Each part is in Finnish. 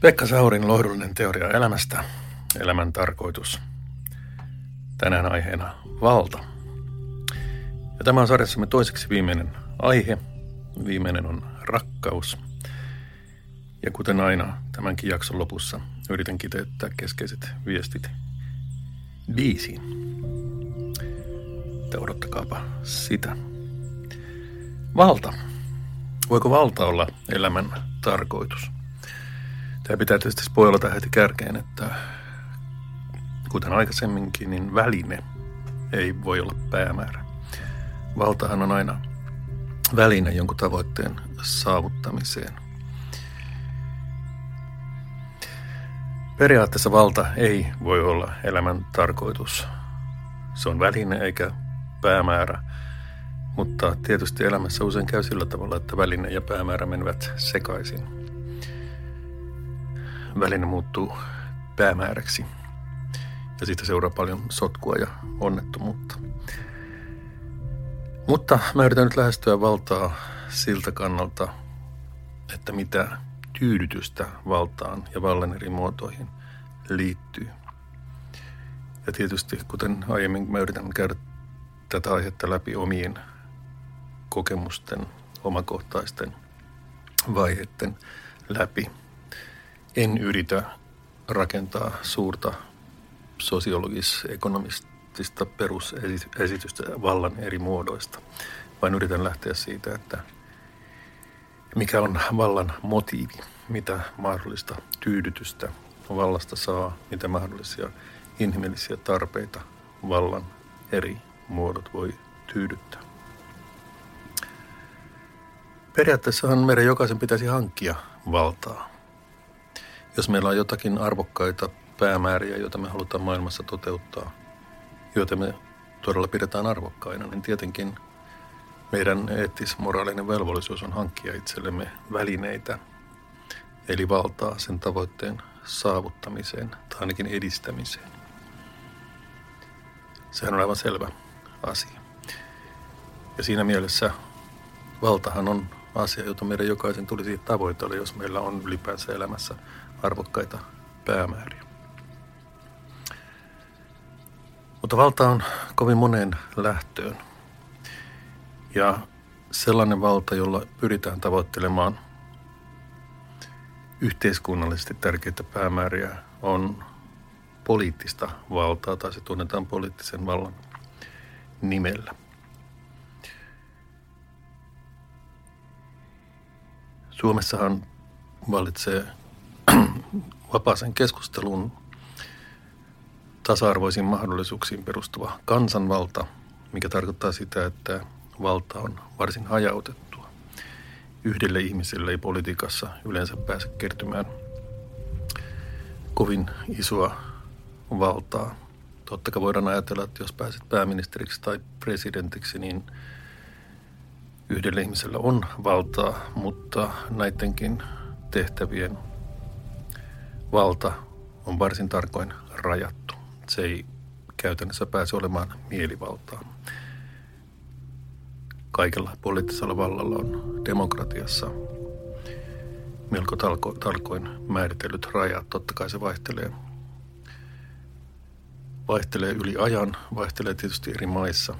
Pekka Saurin lohdullinen teoria elämästä, elämän tarkoitus. Tänään aiheena valta. Ja tämä on sarjassamme toiseksi viimeinen aihe. Viimeinen on rakkaus. Ja kuten aina tämänkin jakson lopussa yritän kiteyttää keskeiset viestit biisiin. Että odottakaapa sitä. Valta. Voiko valta olla elämän tarkoitus? Tämä pitää tietysti spoilata heti kärkeen, että kuten aikaisemminkin, niin väline ei voi olla päämäärä. Valtahan on aina väline jonkun tavoitteen saavuttamiseen. Periaatteessa valta ei voi olla elämän tarkoitus. Se on väline eikä päämäärä, mutta tietysti elämässä usein käy sillä tavalla, että väline ja päämäärä menevät sekaisin väline muuttuu päämääräksi. Ja siitä seuraa paljon sotkua ja onnettomuutta. Mutta mä yritän nyt lähestyä valtaa siltä kannalta, että mitä tyydytystä valtaan ja vallan eri muotoihin liittyy. Ja tietysti, kuten aiemmin, mä yritän käydä tätä aihetta läpi omien kokemusten, omakohtaisten vaiheiden läpi – en yritä rakentaa suurta sosiologis-ekonomistista perusesitystä vallan eri muodoista, vaan yritän lähteä siitä, että mikä on vallan motiivi, mitä mahdollista tyydytystä vallasta saa, mitä mahdollisia inhimillisiä tarpeita vallan eri muodot voi tyydyttää. Periaatteessahan meidän jokaisen pitäisi hankkia valtaa jos meillä on jotakin arvokkaita päämääriä, joita me halutaan maailmassa toteuttaa, joita me todella pidetään arvokkaina, niin tietenkin meidän eettis-moraalinen velvollisuus on hankkia itsellemme välineitä, eli valtaa sen tavoitteen saavuttamiseen tai ainakin edistämiseen. Sehän on aivan selvä asia. Ja siinä mielessä valtahan on asia, jota meidän jokaisen tulisi tavoitella, jos meillä on ylipäänsä elämässä arvokkaita päämääriä. Mutta valta on kovin moneen lähtöön. Ja sellainen valta, jolla pyritään tavoittelemaan yhteiskunnallisesti tärkeitä päämääriä, on poliittista valtaa tai se tunnetaan poliittisen vallan nimellä. Suomessahan vallitsee vapaaseen keskusteluun tasa-arvoisiin mahdollisuuksiin perustuva kansanvalta, mikä tarkoittaa sitä, että valta on varsin hajautettua. Yhdelle ihmiselle ei politiikassa yleensä pääse kertymään kovin isoa valtaa. Totta kai voidaan ajatella, että jos pääset pääministeriksi tai presidentiksi, niin yhdelle ihmisellä on valtaa, mutta näidenkin tehtävien valta on varsin tarkoin rajattu. Se ei käytännössä pääse olemaan mielivaltaa. Kaikella poliittisella vallalla on demokratiassa melko talko, talkoin määritellyt rajat. Totta kai se vaihtelee, vaihtelee yli ajan, vaihtelee tietysti eri maissa,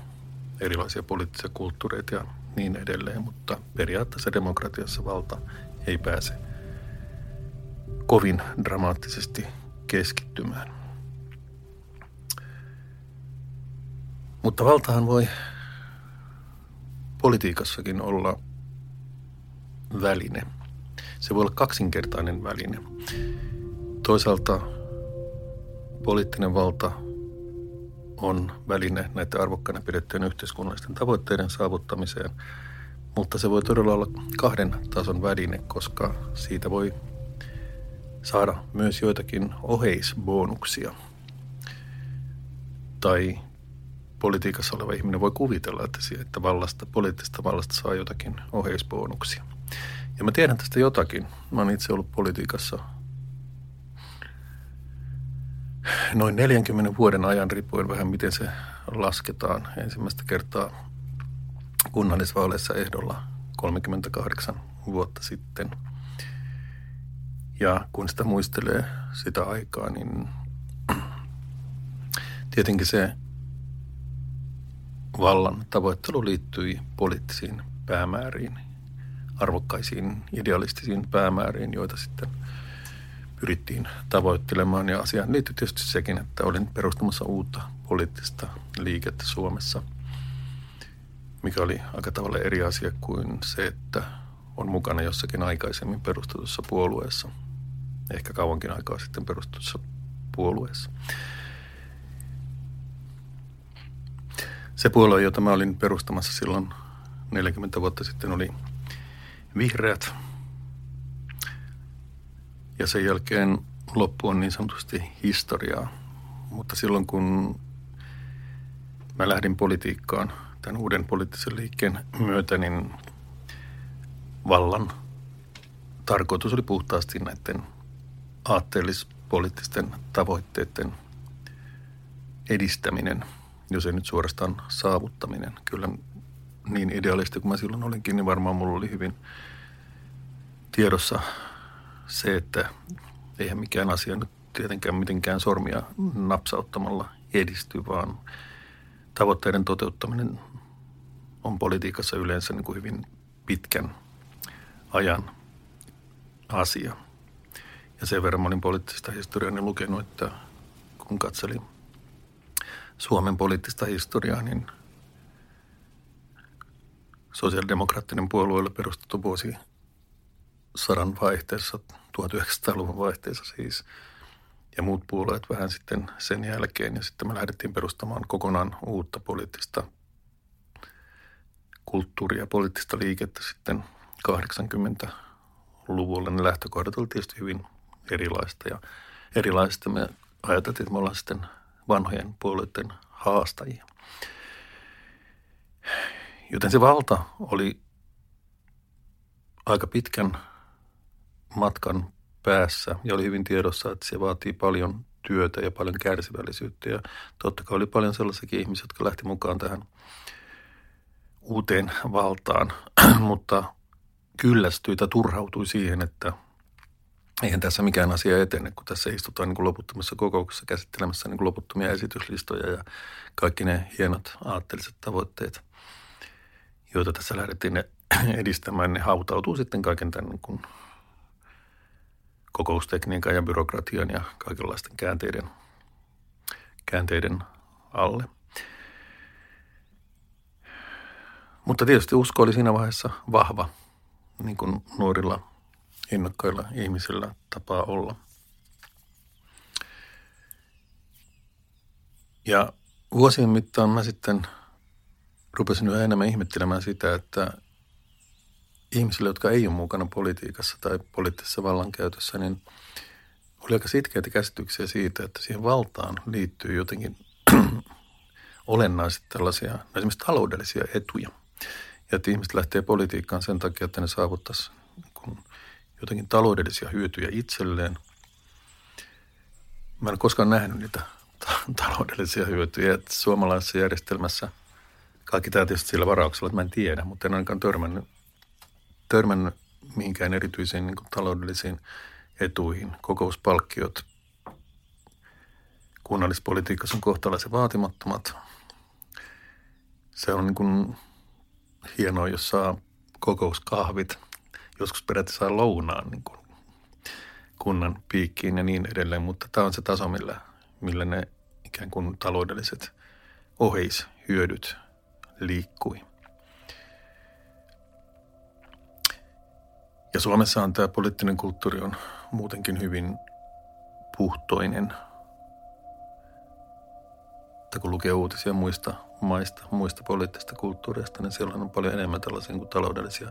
erilaisia poliittisia kulttuureita ja niin edelleen, mutta periaatteessa demokratiassa valta ei pääse – kovin dramaattisesti keskittymään. Mutta valtahan voi politiikassakin olla väline. Se voi olla kaksinkertainen väline. Toisaalta poliittinen valta on väline näiden arvokkaina pidettyjen yhteiskunnallisten tavoitteiden saavuttamiseen, mutta se voi todella olla kahden tason väline, koska siitä voi saada myös joitakin oheisbonuksia. Tai politiikassa oleva ihminen voi kuvitella, että, että vallasta, poliittisesta vallasta saa jotakin oheisbonuksia. Ja mä tiedän tästä jotakin. Mä oon itse ollut politiikassa noin 40 vuoden ajan, riippuen vähän miten se lasketaan. Ensimmäistä kertaa kunnallisvaaleissa ehdolla 38 vuotta sitten – Ja kun sitä muistelee sitä aikaa, niin tietenkin se vallan tavoittelu liittyi poliittisiin päämääriin, arvokkaisiin idealistisiin päämääriin, joita sitten pyrittiin tavoittelemaan. Ja asiaan liittyy tietysti sekin, että olin perustamassa uutta poliittista liikettä Suomessa, mikä oli aika tavalla eri asia kuin se, että on mukana jossakin aikaisemmin perustetussa puolueessa, ehkä kauankin aikaa sitten perustetussa puolueessa. Se puolue, jota mä olin perustamassa silloin 40 vuotta sitten, oli vihreät. Ja sen jälkeen loppu on niin sanotusti historiaa. Mutta silloin kun mä lähdin politiikkaan tämän uuden poliittisen liikkeen myötä, niin vallan tarkoitus oli puhtaasti näiden aatteellispoliittisten tavoitteiden edistäminen, jos ei nyt suorastaan saavuttaminen. Kyllä niin idealisti kuin mä silloin olinkin, niin varmaan mulla oli hyvin tiedossa se, että eihän mikään asia nyt tietenkään mitenkään sormia napsauttamalla edisty, vaan tavoitteiden toteuttaminen on politiikassa yleensä niin kuin hyvin pitkän ajan asia. Ja sen verran olin poliittista historiaa niin lukenut, että kun katselin Suomen poliittista historiaa, niin sosiaalidemokraattinen puolueelle perustettu vuosi sadan vaihteessa, 1900-luvun vaihteessa siis, ja muut puolueet vähän sitten sen jälkeen. Ja sitten me lähdettiin perustamaan kokonaan uutta poliittista kulttuuria, poliittista liikettä sitten 80-luvulla. Ne lähtökohdat olivat tietysti hyvin erilaista ja erilaista me ajateltiin, että me ollaan sitten vanhojen puolueiden haastajia. Joten se valta oli aika pitkän matkan päässä ja oli hyvin tiedossa, että se vaatii paljon työtä ja paljon kärsivällisyyttä. Ja totta kai oli paljon sellaisiakin ihmisiä, jotka lähti mukaan tähän uuteen valtaan, mutta kyllästyi tai turhautui siihen, että eihän tässä mikään asia etene, kun tässä istutaan niin kuin loputtomassa kokouksessa käsittelemässä niin kuin loputtomia esityslistoja ja kaikki ne hienot aatteelliset tavoitteet, joita tässä lähdettiin edistämään, ne hautautuu sitten kaiken tämän niin kuin kokoustekniikan ja byrokratian ja kaikenlaisten käänteiden, käänteiden alle. Mutta tietysti usko oli siinä vaiheessa vahva, niin kuin nuorilla innokkailla ihmisillä tapaa olla. Ja vuosien mittaan mä sitten rupesin yhä enemmän ihmettelemään sitä, että ihmisille, jotka ei ole mukana politiikassa tai poliittisessa vallankäytössä, niin oli aika sitkeitä käsityksiä siitä, että siihen valtaan liittyy jotenkin olennaisesti tällaisia esimerkiksi taloudellisia etuja. Ja että ihmiset lähtee politiikkaan sen takia, että ne saavuttaisi niin jotenkin taloudellisia hyötyjä itselleen. Mä en koskaan nähnyt niitä taloudellisia hyötyjä. Että suomalaisessa järjestelmässä kaikki tämä tietysti sillä varauksella, että mä en tiedä, mutta en ainakaan törmännyt törmännyt mihinkään erityisiin niin taloudellisiin etuihin. Kokouspalkkiot kunnallispolitiikassa on kohtalaisen vaatimattomat. Se on niin kuin hienoa, jos saa kokouskahvit. Joskus peräti saa lounaan niin kuin kunnan piikkiin ja niin edelleen, mutta tämä on se taso, millä, millä ne ikään kuin taloudelliset oheishyödyt liikkui. Ja Suomessa on tämä poliittinen kulttuuri on muutenkin hyvin puhtoinen. Että kun lukee uutisia muista maista, muista poliittisista kulttuureista, niin siellä on paljon enemmän tällaisia kuin taloudellisia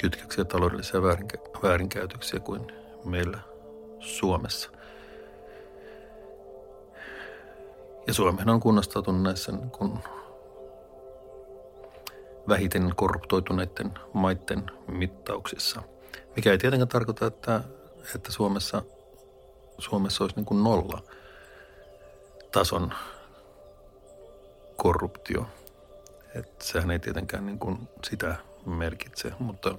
kytköksiä, taloudellisia väärinkä- väärinkäytöksiä kuin meillä Suomessa. Ja Suomihan on kunnostautunut näissä niin kun vähiten korruptoituneiden maiden mittauksissa. Mikä ei tietenkään tarkoita, että, että Suomessa, Suomessa olisi niin kuin nolla tason korruptio. Et sehän ei tietenkään niin kuin sitä merkitse, mutta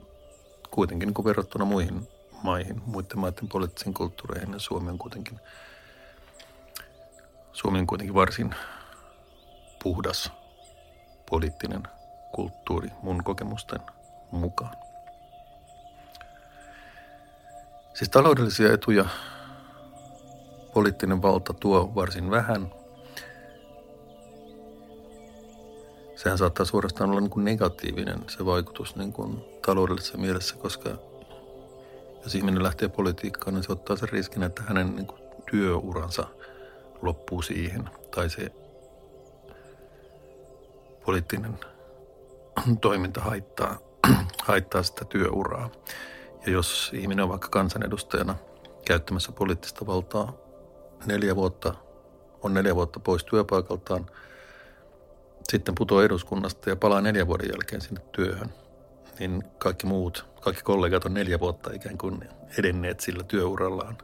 kuitenkin niin kuin verrattuna muihin maihin, muiden maiden poliittisiin kulttuureihin. Ja Suomi on kuitenkin, Suomi on kuitenkin varsin puhdas poliittinen kulttuuri mun kokemusten mukaan. Siis taloudellisia etuja poliittinen valta tuo varsin vähän. Sehän saattaa suorastaan olla niin kuin negatiivinen se vaikutus niin kuin taloudellisessa mielessä, koska jos ihminen lähtee politiikkaan, niin se ottaa sen riskin, että hänen niin kuin työuransa loppuu siihen. Tai se poliittinen toiminta haittaa, haittaa sitä työuraa. Ja jos ihminen on vaikka kansanedustajana käyttämässä poliittista valtaa neljä vuotta, on neljä vuotta pois työpaikaltaan, sitten putoo eduskunnasta ja palaa neljä vuoden jälkeen sinne työhön, niin kaikki muut, kaikki kollegat on neljä vuotta ikään kuin edenneet sillä työurallaan.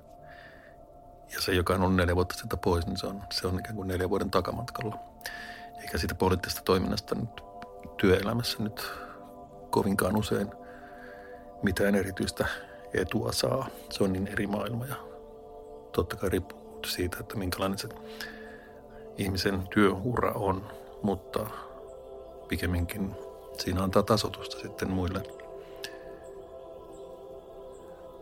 Ja se, joka on neljä vuotta sitä pois, niin se on, se on ikään kuin neljä vuoden takamatkalla. Eikä sitä poliittisesta toiminnasta nyt työelämässä nyt kovinkaan usein – mitään erityistä etua saa. Se on niin eri maailma ja totta kai riippuu siitä, että minkälainen se ihmisen työura on, mutta pikemminkin siinä antaa tasotusta sitten muille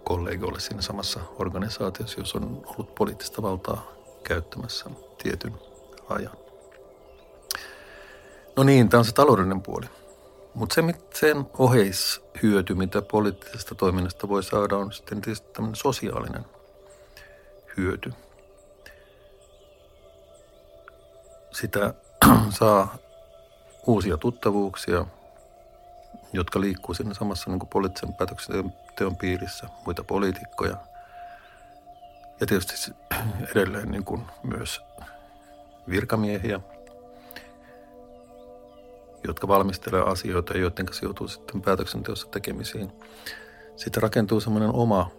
kollegoille siinä samassa organisaatiossa, jos on ollut poliittista valtaa käyttämässä tietyn ajan. No niin, tämä on se taloudellinen puoli. Mutta se, sen oheishyöty, mitä poliittisesta toiminnasta voi saada, on sitten tietysti tämmöinen sosiaalinen hyöty. Sitä saa uusia tuttavuuksia, jotka liikkuu siinä samassa niin kuin poliittisen päätöksenteon piirissä, muita poliitikkoja. Ja tietysti edelleen niin kuin myös virkamiehiä – jotka valmistelee asioita ja joiden kanssa joutuu sitten päätöksenteossa tekemisiin. Sitten rakentuu semmoinen oma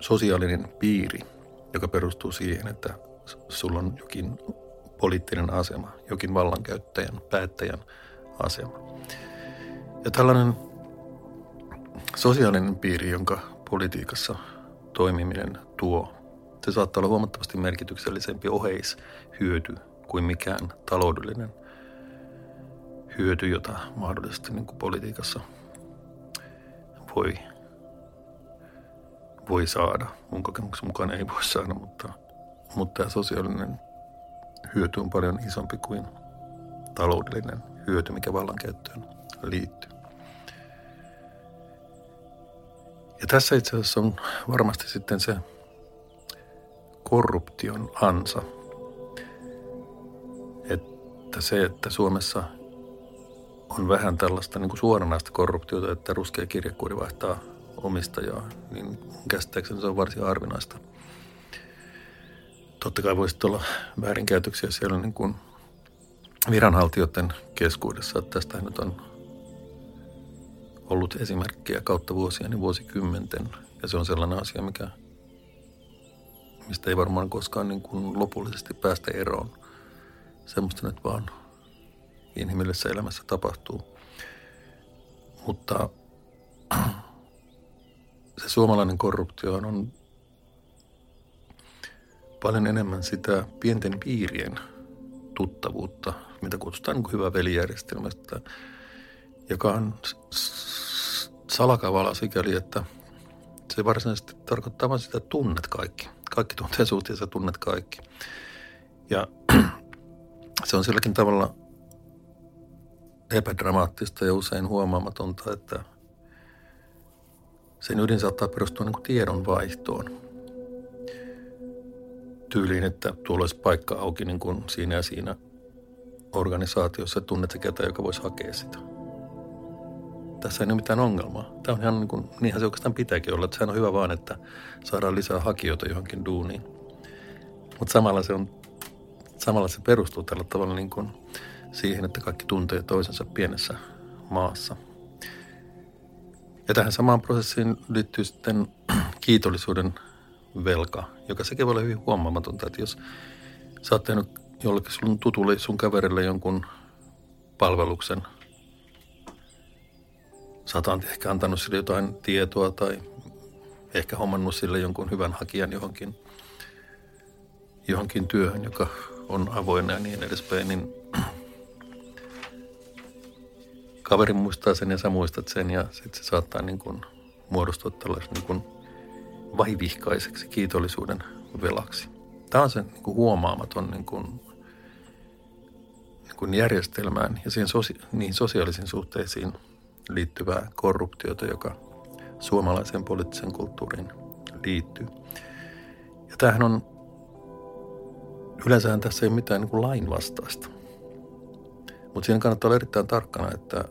sosiaalinen piiri, joka perustuu siihen, että sulla on jokin poliittinen asema, jokin vallankäyttäjän, päättäjän asema. Ja tällainen sosiaalinen piiri, jonka politiikassa toimiminen tuo, se saattaa olla huomattavasti merkityksellisempi oheishyöty kuin mikään taloudellinen – hyöty, jota mahdollisesti niin kuin politiikassa voi, voi saada. Mun kokemuksen mukaan ei voi saada, mutta, mutta tämä sosiaalinen hyöty on paljon isompi kuin taloudellinen hyöty, mikä vallankäyttöön liittyy. Ja tässä itse asiassa on varmasti sitten se korruption ansa. Että se, että Suomessa on vähän tällaista niin kuin suoranaista korruptiota, että ruskea kirjekuori vaihtaa omistajaa, niin käsittääkseni se on varsin harvinaista. Totta kai voisi olla väärinkäytöksiä siellä niin kuin viranhaltijoiden keskuudessa. Että tästä nyt on ollut esimerkkejä kautta vuosien ja vuosikymmenten. Ja se on sellainen asia, mikä, mistä ei varmaan koskaan niin kuin lopullisesti päästä eroon. Semmoista nyt vaan inhimillisessä elämässä tapahtuu. Mutta se suomalainen korruptio on paljon enemmän sitä pienten piirien tuttavuutta, mitä kutsutaan niin hyvä velijärjestelmästä, joka on salakavala sikäli, että se varsinaisesti tarkoittaa vain sitä, että tunnet kaikki. Kaikki tuntee suhteessa tunnet kaikki. Ja se on silläkin tavalla epädramaattista ja usein huomaamatonta, että sen ydin saattaa perustua niin tiedon vaihtoon. Tyyliin, että tuolla olisi paikka auki niin kuin siinä ja siinä organisaatiossa, tunnet se ketä, joka voisi hakea sitä. Tässä ei ole mitään ongelmaa. Tämä on ihan niin kuin, niinhän se oikeastaan pitääkin olla. Että sehän on hyvä vaan, että saadaan lisää hakijoita johonkin duuniin. Mutta samalla se on, samalla se perustuu tällä tavalla niin kuin siihen, että kaikki tuntee toisensa pienessä maassa. Ja tähän samaan prosessiin liittyy sitten kiitollisuuden velka, joka sekin voi olla hyvin huomaamatonta, että jos sä oot tehnyt jollekin sun tutulle, sun kaverille jonkun palveluksen, Saataan ehkä antanut sille jotain tietoa tai ehkä hommannut sille jonkun hyvän hakijan johonkin, johonkin työhön, joka on avoinna ja niin edespäin, niin kaveri muistaa sen ja sä muistat sen ja sitten se saattaa niin kuin muodostua tällaisen niin kuin vaivihkaiseksi kiitollisuuden velaksi. Tämä on se niin kuin huomaamaton niin kuin, niin kuin järjestelmään ja siihen sosia- niihin sosiaalisiin suhteisiin liittyvää korruptiota, joka suomalaiseen poliittiseen kulttuuriin liittyy. Ja tämähän on, yleensähän tässä ei ole mitään niin kuin lainvastaista. Mutta siinä kannattaa olla erittäin tarkkana, että,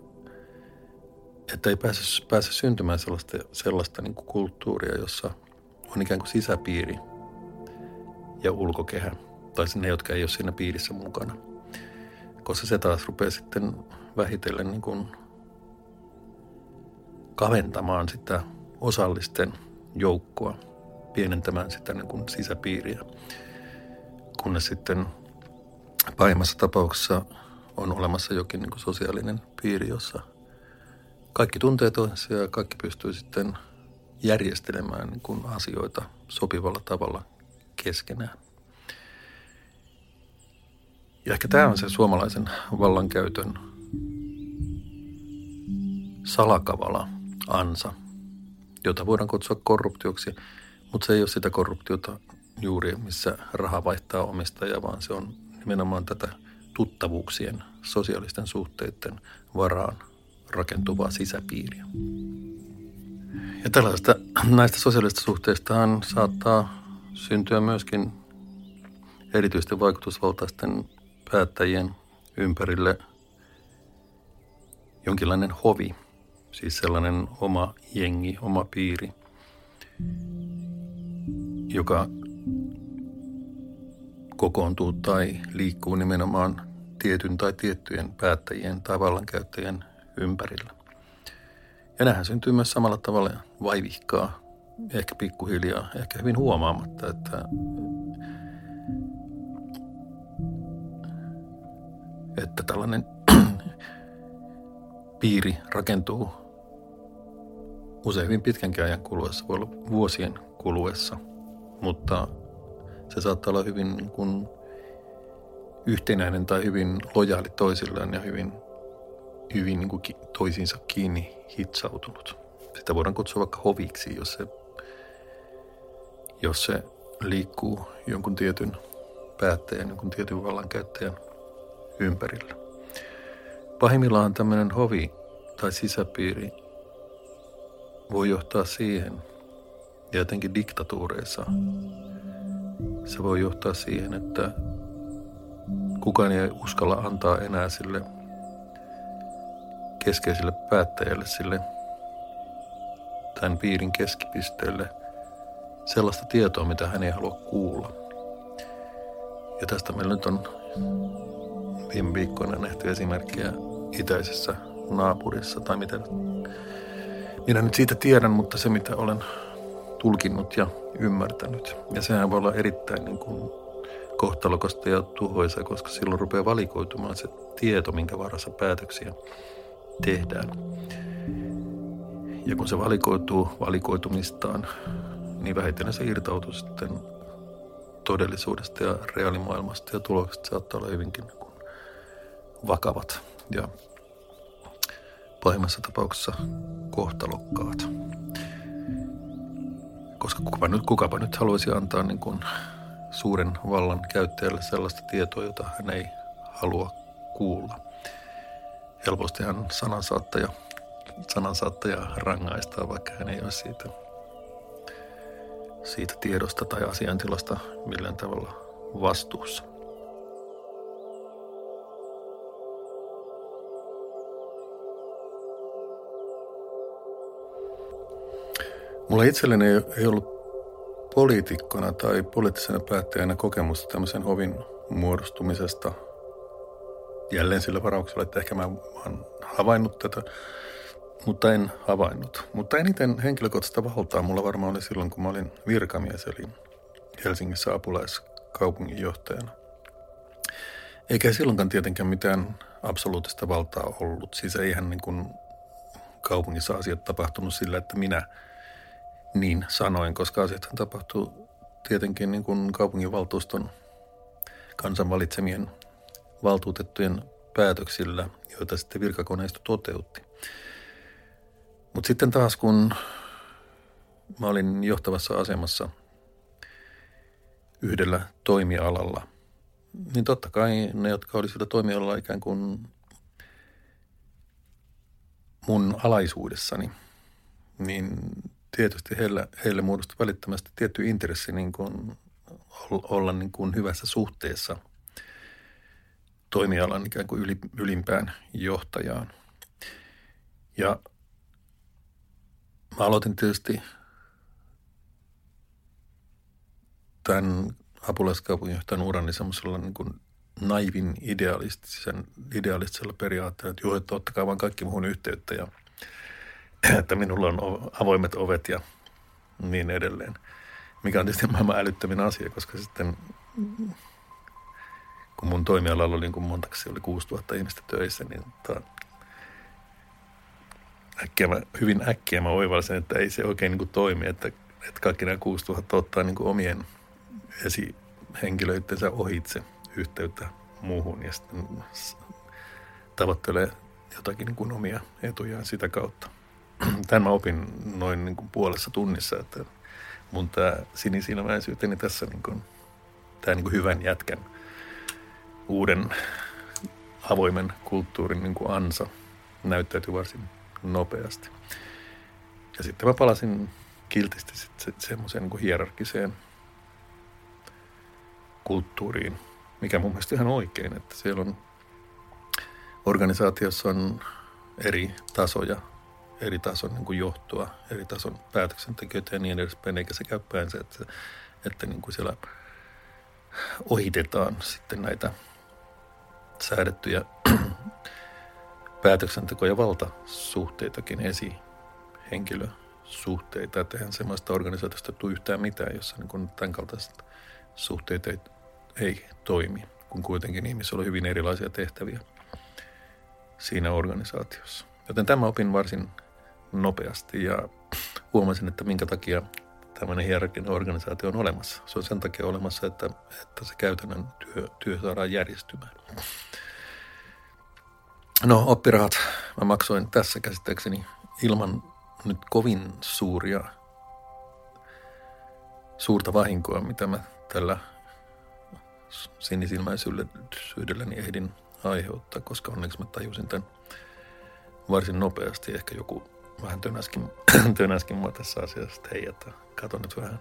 että ei pääse, pääse syntymään sellaista, sellaista niin kuin kulttuuria, jossa on ikään kuin sisäpiiri ja ulkokehä, tai ne, jotka ei ole siinä piirissä mukana. Koska se taas rupeaa sitten vähitellen niin kuin kaventamaan sitä osallisten joukkoa, pienentämään sitä niin kuin sisäpiiriä, kunnes sitten pahimmassa tapauksessa on olemassa jokin niin kuin sosiaalinen piiri, jossa kaikki tuntee toisensa ja kaikki pystyy sitten järjestelemään niin kuin asioita sopivalla tavalla keskenään. Ja ehkä tämä on se suomalaisen vallankäytön salakavala ansa, jota voidaan kutsua korruptioksi, mutta se ei ole sitä korruptiota juuri, missä raha vaihtaa omistajaa, vaan se on nimenomaan tätä tuttavuuksien, sosiaalisten suhteiden varaan rakentuvaa sisäpiiriä. Ja tällaista näistä sosiaalisista suhteistahan saattaa syntyä myöskin erityisesti vaikutusvaltaisten päättäjien ympärille jonkinlainen hovi, siis sellainen oma jengi, oma piiri, joka kokoontuu tai liikkuu nimenomaan tietyn tai tiettyjen päättäjien tai vallankäyttäjien ympärillä. Ja nämähän syntyy myös samalla tavalla vaivihkaa, ehkä pikkuhiljaa, ehkä hyvin huomaamatta, että, että tällainen piiri rakentuu usein hyvin pitkänkin ajan kuluessa, voi olla vuosien kuluessa, mutta se saattaa olla hyvin niin kuin yhtenäinen tai hyvin lojaali toisilleen ja hyvin, hyvin niin kuin toisiinsa kiinni hitsautunut. Sitä voidaan kutsua vaikka hoviksi, jos se, jos se liikkuu jonkun tietyn päättäjän, jonkun tietyn vallankäyttäjän ympärillä. Pahimmillaan tämmöinen hovi tai sisäpiiri voi johtaa siihen, ja jotenkin diktatuureissa se voi johtaa siihen, että kukaan ei uskalla antaa enää sille keskeiselle päättäjälle, sille tämän piirin keskipisteelle sellaista tietoa, mitä hän ei halua kuulla. Ja tästä meillä nyt on viime viikkoina nähty esimerkkejä itäisessä naapurissa, tai mitä minä nyt siitä tiedän, mutta se mitä olen tulkinnut ja ymmärtänyt. Ja sehän voi olla erittäin niin kuin kohtalokasta ja tuhoisa, koska silloin rupeaa valikoitumaan se tieto, minkä varassa päätöksiä tehdään. Ja kun se valikoituu valikoitumistaan, niin vähitellen se irtautuu sitten todellisuudesta ja reaalimaailmasta ja tulokset saattaa olla hyvinkin niin vakavat ja pahimmassa tapauksessa kohtalokkaat. Koska kukapa nyt, kukapa nyt haluaisi antaa niin kuin suuren vallan käyttäjälle sellaista tietoa, jota hän ei halua kuulla. Helpostihan sanansaattaja, sanansaattaja rangaistaa, vaikka hän ei ole siitä, siitä tiedosta tai asiantilasta millään tavalla vastuussa. Mulla itselleni ei ollut poliitikkona tai poliittisena päättäjänä kokemusta tämmöisen hovin muodostumisesta. Jälleen sillä varauksella, että ehkä mä oon havainnut tätä, mutta en havainnut. Mutta eniten henkilökohtaista valtaa mulla varmaan oli silloin, kun mä olin virkamies, eli Helsingissä apulaiskaupunginjohtajana. Eikä silloinkaan tietenkään mitään absoluuttista valtaa ollut. Siis eihän niin kuin kaupungissa asiat tapahtunut sillä, että minä niin sanoin, koska asiathan tapahtuu tietenkin niin kuin kaupunginvaltuuston kansan valitsemien valtuutettujen päätöksillä, joita sitten virkakoneisto toteutti. Mutta sitten taas kun mä olin johtavassa asemassa yhdellä toimialalla, niin totta kai ne, jotka olivat sillä toimialalla ikään kuin mun alaisuudessani, niin tietysti heille, heille muodostui välittömästi tietty intressi niin kuin olla niin kuin hyvässä suhteessa toimialan ikään kuin yli, ylimpään johtajaan. Ja mä aloitin tietysti tämän apulaiskaupunginjohtajan urani semmoisella niin kuin naivin idealistisen, idealistisella periaatteella, että joo, että ottakaa vaan kaikki muun yhteyttä ja että minulla on avoimet ovet ja niin edelleen. Mikä on tietysti maailman älyttömin asia, koska sitten kun mun toimialalla oli niin montaksi oli 6000 ihmistä töissä, niin ta, äkkiä mä, hyvin äkkiä mä oivalsin, että ei se oikein niin kuin toimi, että, että kaikki nämä 6000 ottaa niin kuin omien esihenkilöitensä ohitse yhteyttä muuhun ja sitten tavoittelee jotakin niin kuin omia etujaan sitä kautta. Tämän mä opin noin niin kuin puolessa tunnissa, että mun tämä sinisilmäisyyteni tässä niin kuin, tämä niin kuin hyvän jätkän uuden avoimen kulttuurin niin kuin ansa näyttäytyi varsin nopeasti. Ja sitten mä palasin kiltisti semmoiseen niin hierarkiseen kulttuuriin, mikä mun mielestä ihan oikein, että siellä on organisaatiossa on eri tasoja, eri tason niin kuin johtoa, eri tason päätöksentekijöitä ja niin edespäin, eikä se käy päänsä, että, että niin kuin siellä ohitetaan sitten näitä säädettyjä päätöksenteko- ja valtasuhteitakin esihenkilösuhteita. Että eihän semmoista organisaatiosta tule yhtään mitään, jossa niin tämän kaltaiset suhteet ei, ei toimi, kun kuitenkin ihmisillä on hyvin erilaisia tehtäviä siinä organisaatiossa. Joten tämä opin varsin nopeasti ja huomasin, että minkä takia tämmöinen hierarkinen organisaatio on olemassa. Se on sen takia olemassa, että, että se käytännön työ, työ saadaan järjestymään. No oppirahat mä maksoin tässä käsittääkseni ilman nyt kovin suuria, suurta vahinkoa, mitä mä tällä sinisilmäisyydelläni ehdin aiheuttaa, koska onneksi mä tajusin tämän varsin nopeasti. Ehkä joku vähän tönäskin, tönäskin mua tässä asiassa, että hei, että katon nyt vähän.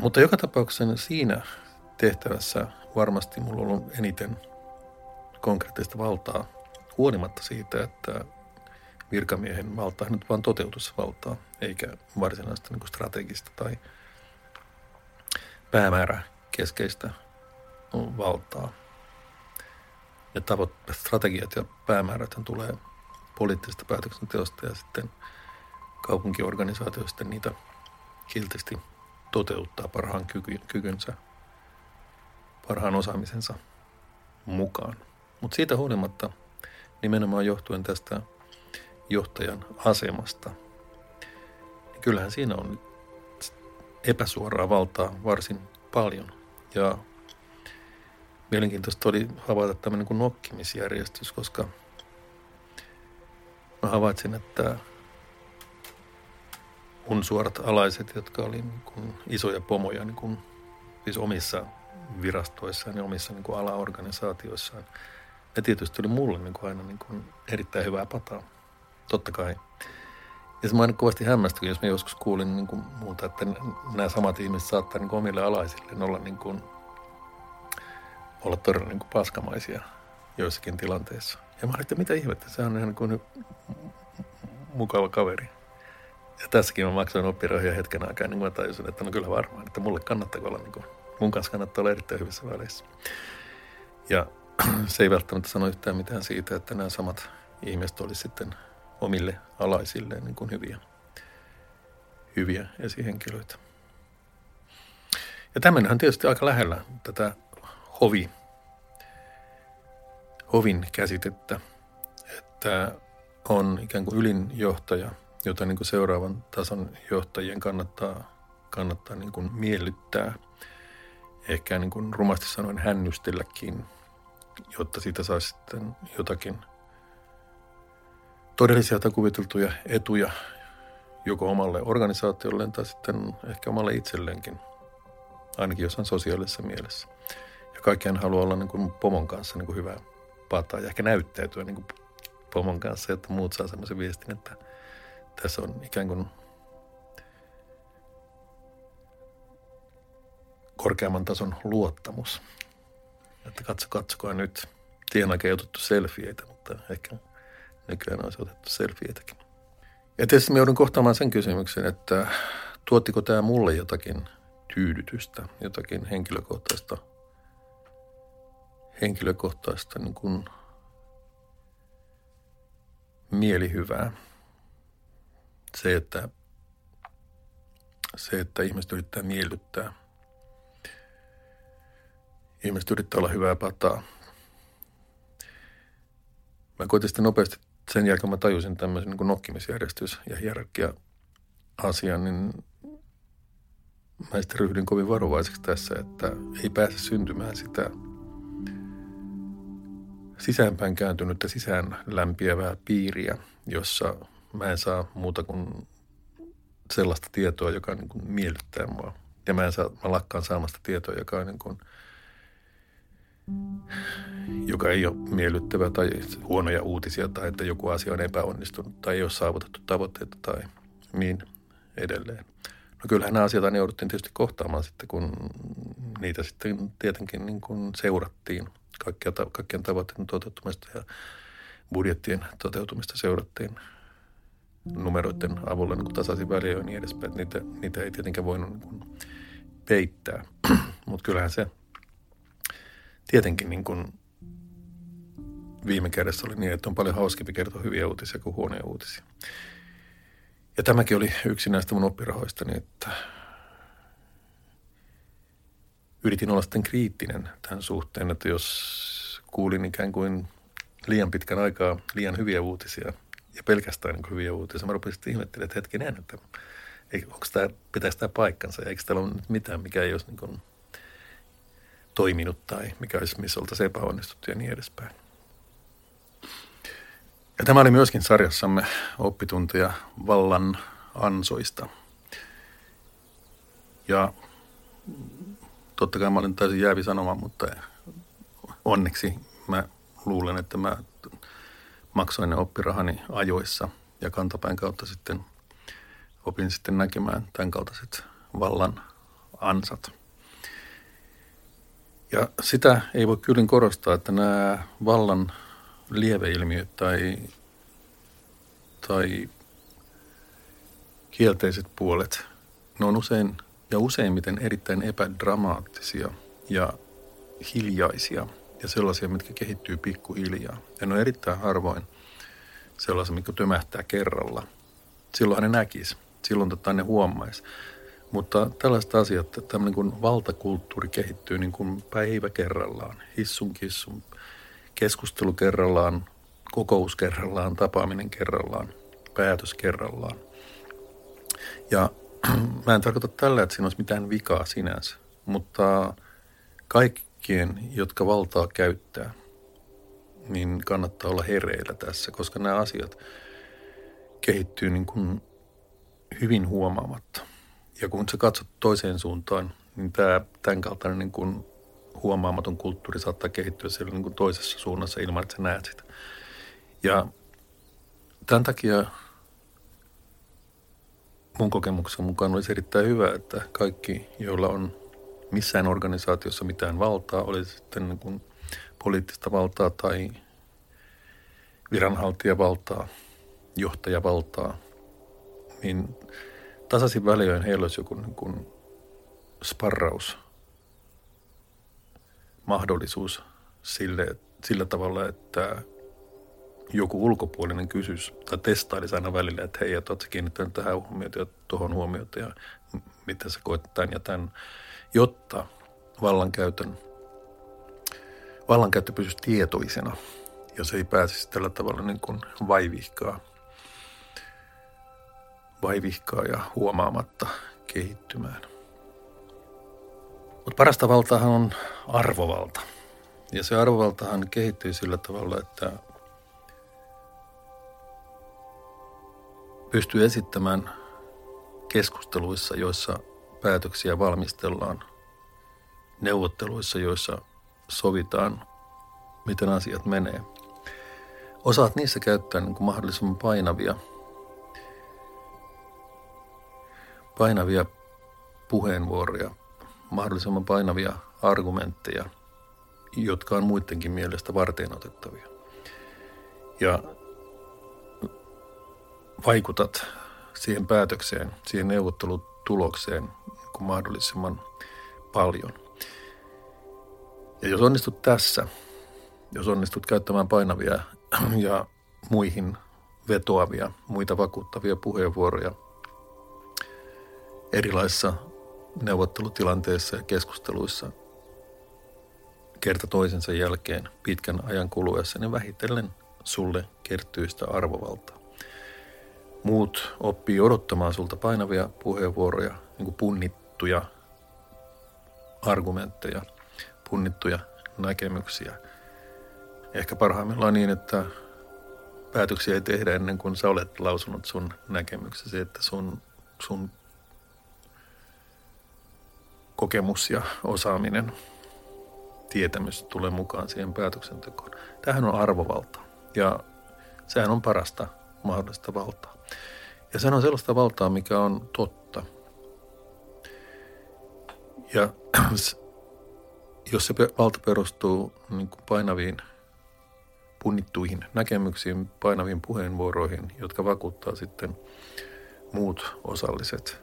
Mutta joka tapauksessa siinä tehtävässä varmasti mulla on ollut eniten konkreettista valtaa, huolimatta siitä, että virkamiehen valta nyt vain toteutusvaltaa, eikä varsinaista niin strategista tai päämäärä keskeistä valtaa. Ja tavoit, strategiat ja päämäärät tulee poliittisesta päätöksenteosta ja sitten kaupunkiorganisaatioista niitä kiltisti toteuttaa parhaan kyky, kykynsä, parhaan osaamisensa mukaan. Mutta siitä huolimatta nimenomaan johtuen tästä johtajan asemasta, niin kyllähän siinä on epäsuoraa valtaa varsin paljon. Ja mielenkiintoista oli havaita tämmöinen kuin nokkimisjärjestys, koska mä havaitsin, että mun suorat alaiset, jotka oli niin kuin isoja pomoja niin kuin, siis omissa virastoissaan ja omissa niin kuin alaorganisaatioissaan, ne tietysti oli mulle niin kuin aina niin kuin erittäin hyvää pataa. Totta kai. Ja se mä aina kovasti hämmästyin, jos mä joskus kuulin niin kuin muuta, että nämä samat ihmiset saattaa niin kuin omille alaisille olla, niin kuin, olla todella niin kuin paskamaisia joissakin tilanteissa. Ja mä olin, että mitä ihmettä, se on ihan kuin mukava kaveri. Ja tässäkin mä maksoin oppirahoja hetken aikaa, niin mä tajusin, että no kyllä varmaan, että mulle kannattaa olla, niin kuin, mun kanssa kannattaa olla erittäin hyvissä väleissä. Ja se ei välttämättä sano yhtään mitään siitä, että nämä samat ihmiset olisivat sitten omille alaisilleen niin kuin hyviä, hyviä esihenkilöitä. Ja tämmöinen on tietysti aika lähellä tätä hovi, hovin käsitettä, että on ikään kuin ylinjohtaja, jota niin kuin seuraavan tason johtajien kannattaa, kannattaa niin kuin miellyttää. Ehkä niin kuin rumasti sanoen hännystelläkin, jotta siitä saa sitten jotakin todellisia tai kuviteltuja etuja joko omalle organisaatiolleen tai sitten ehkä omalle itselleenkin, ainakin jossain sosiaalisessa mielessä. Ja kaikkihan haluaa olla niin kuin pomon kanssa niin kuin hyvä pataa ja ehkä näyttäytyä niin kuin pomon kanssa, että muut saa sellaisen viestin, että tässä on ikään kuin korkeamman tason luottamus. Että katso, katsokaa nyt. Tien aika ei otettu selfieitä, mutta ehkä nykyään olisi otettu selfieitäkin. Ja tietysti joudun kohtaamaan sen kysymyksen, että tuottiko tämä mulle jotakin tyydytystä, jotakin henkilökohtaista, henkilökohtaista niin kuin mielihyvää. Se, että, se, että ihmiset yrittää miellyttää. Ihmiset yrittää olla hyvää pataa. Mä koitin sitten nopeasti sen jälkeen mä tajusin tämmöisen niin nokkimisjärjestys- ja hierarkia-asian, niin mä sitten ryhdyin kovin varovaiseksi tässä, että ei pääse syntymään sitä sisäänpäin kääntynyttä sisään lämpiävää piiriä, jossa mä en saa muuta kuin sellaista tietoa, joka niin kuin miellyttää mua. Ja mä, en saa, mä lakkaan saamasta tietoa, joka niin kuin – joka ei ole miellyttävä tai huonoja uutisia tai että joku asia on epäonnistunut tai ei ole saavutettu tavoitteita tai niin edelleen. No kyllähän nämä asiat jouduttiin tietysti kohtaamaan sitten, kun niitä sitten tietenkin niin kuin seurattiin. Kaikkia, kaikkien tavoitteiden toteutumista ja budjettien toteutumista seurattiin numeroiden avulla niin tasaisin väliin ja niin edespäin. Niitä, niitä ei tietenkään voinut niin kuin peittää, mutta kyllähän se – tietenkin niin kuin viime kädessä oli niin, että on paljon hauskempi kertoa hyviä uutisia kuin huonoja uutisia. Ja tämäkin oli yksi näistä mun oppirahoistani, että yritin olla sitten kriittinen tämän suhteen, että jos kuulin ikään kuin liian pitkän aikaa liian hyviä uutisia ja pelkästään niin hyviä uutisia, mä rupesin ihmettelemään, että hetken että onko tämä, pitäisi tämä paikkansa, eikö täällä ole mitään, mikä ei olisi niin kuin toiminut tai mikä olisi missä oltaisiin epäonnistuttu ja niin edespäin. Ja tämä oli myöskin sarjassamme oppitunteja vallan ansoista. Ja totta kai mä olin täysin jäävi sanoma, mutta onneksi mä luulen, että mä maksoin ne oppirahani ajoissa ja kantapään kautta sitten opin sitten näkemään tämän kaltaiset vallan ansat. Ja sitä ei voi kyllä korostaa, että nämä vallan lieveilmiöt tai, tai kielteiset puolet, ne on usein ja useimmiten erittäin epädramaattisia ja hiljaisia ja sellaisia, mitkä kehittyy pikkuhiljaa. Ja ne on erittäin harvoin sellaisia, mikä tömähtää kerralla. Silloin ne näkisi, silloin tota ne huomaisi. Mutta tällaiset asiat, että tämmöinen kuin valtakulttuuri kehittyy niin kuin päivä kerrallaan, hissun kissun, keskustelu kerrallaan, kokous kerrallaan, tapaaminen kerrallaan, päätös kerrallaan. Ja mä en tarkoita tällä, että siinä olisi mitään vikaa sinänsä, mutta kaikkien, jotka valtaa käyttää, niin kannattaa olla hereillä tässä, koska nämä asiat kehittyy niin kuin hyvin huomaamatta. Ja kun sä katsot toiseen suuntaan, niin tämä, tämän kaltainen niin kuin huomaamaton kulttuuri saattaa kehittyä siellä niin kuin toisessa suunnassa ilman, että sä näet sitä. Ja tämän takia mun kokemuksen mukaan olisi erittäin hyvä, että kaikki, joilla on missään organisaatiossa mitään valtaa, oli sitten niin kuin poliittista valtaa tai viranhaltijavaltaa, johtajavaltaa, niin tasaisin väliöin heillä olisi joku niin kuin sparraus mahdollisuus sille, sillä tavalla, että joku ulkopuolinen kysyisi tai testailisi aina välillä, että hei, että oletko kiinnittänyt tähän huomiota ja tuohon huomiota ja miten sä koet tämän ja tämän, jotta vallankäytön, vallankäyttö pysyisi tietoisena jos ei pääsisi tällä tavalla niin kuin vaivihkaa, vaivihkaa ja huomaamatta kehittymään. Mutta parasta valtaahan on arvovalta. Ja se arvovaltahan kehittyy sillä tavalla, että pystyy esittämään keskusteluissa, joissa päätöksiä valmistellaan, neuvotteluissa, joissa sovitaan, miten asiat menee. Osaat niissä käyttää niin kuin mahdollisimman painavia, painavia puheenvuoroja, mahdollisimman painavia argumentteja, jotka on muidenkin mielestä varten otettavia. Ja vaikutat siihen päätökseen, siihen neuvottelutulokseen kuin mahdollisimman paljon. Ja jos onnistut tässä, jos onnistut käyttämään painavia ja muihin vetoavia, muita vakuuttavia puheenvuoroja erilaisissa neuvottelutilanteissa ja keskusteluissa kerta toisensa jälkeen pitkän ajan kuluessa, niin vähitellen sulle kertyy sitä arvovaltaa. Muut oppii odottamaan sulta painavia puheenvuoroja, niin kuin punnittuja argumentteja, punnittuja näkemyksiä. Ehkä parhaimmillaan niin, että päätöksiä ei tehdä ennen kuin sä olet lausunut sun näkemyksesi, että sun, sun kokemus ja osaaminen, tietämys tulee mukaan siihen päätöksentekoon. Tähän on arvovalta ja sehän on parasta mahdollista valtaa. Ja se on sellaista valtaa, mikä on totta. Ja jos se valta perustuu niin kuin painaviin, punnittuihin näkemyksiin, painaviin puheenvuoroihin, jotka vakuuttaa sitten muut osalliset,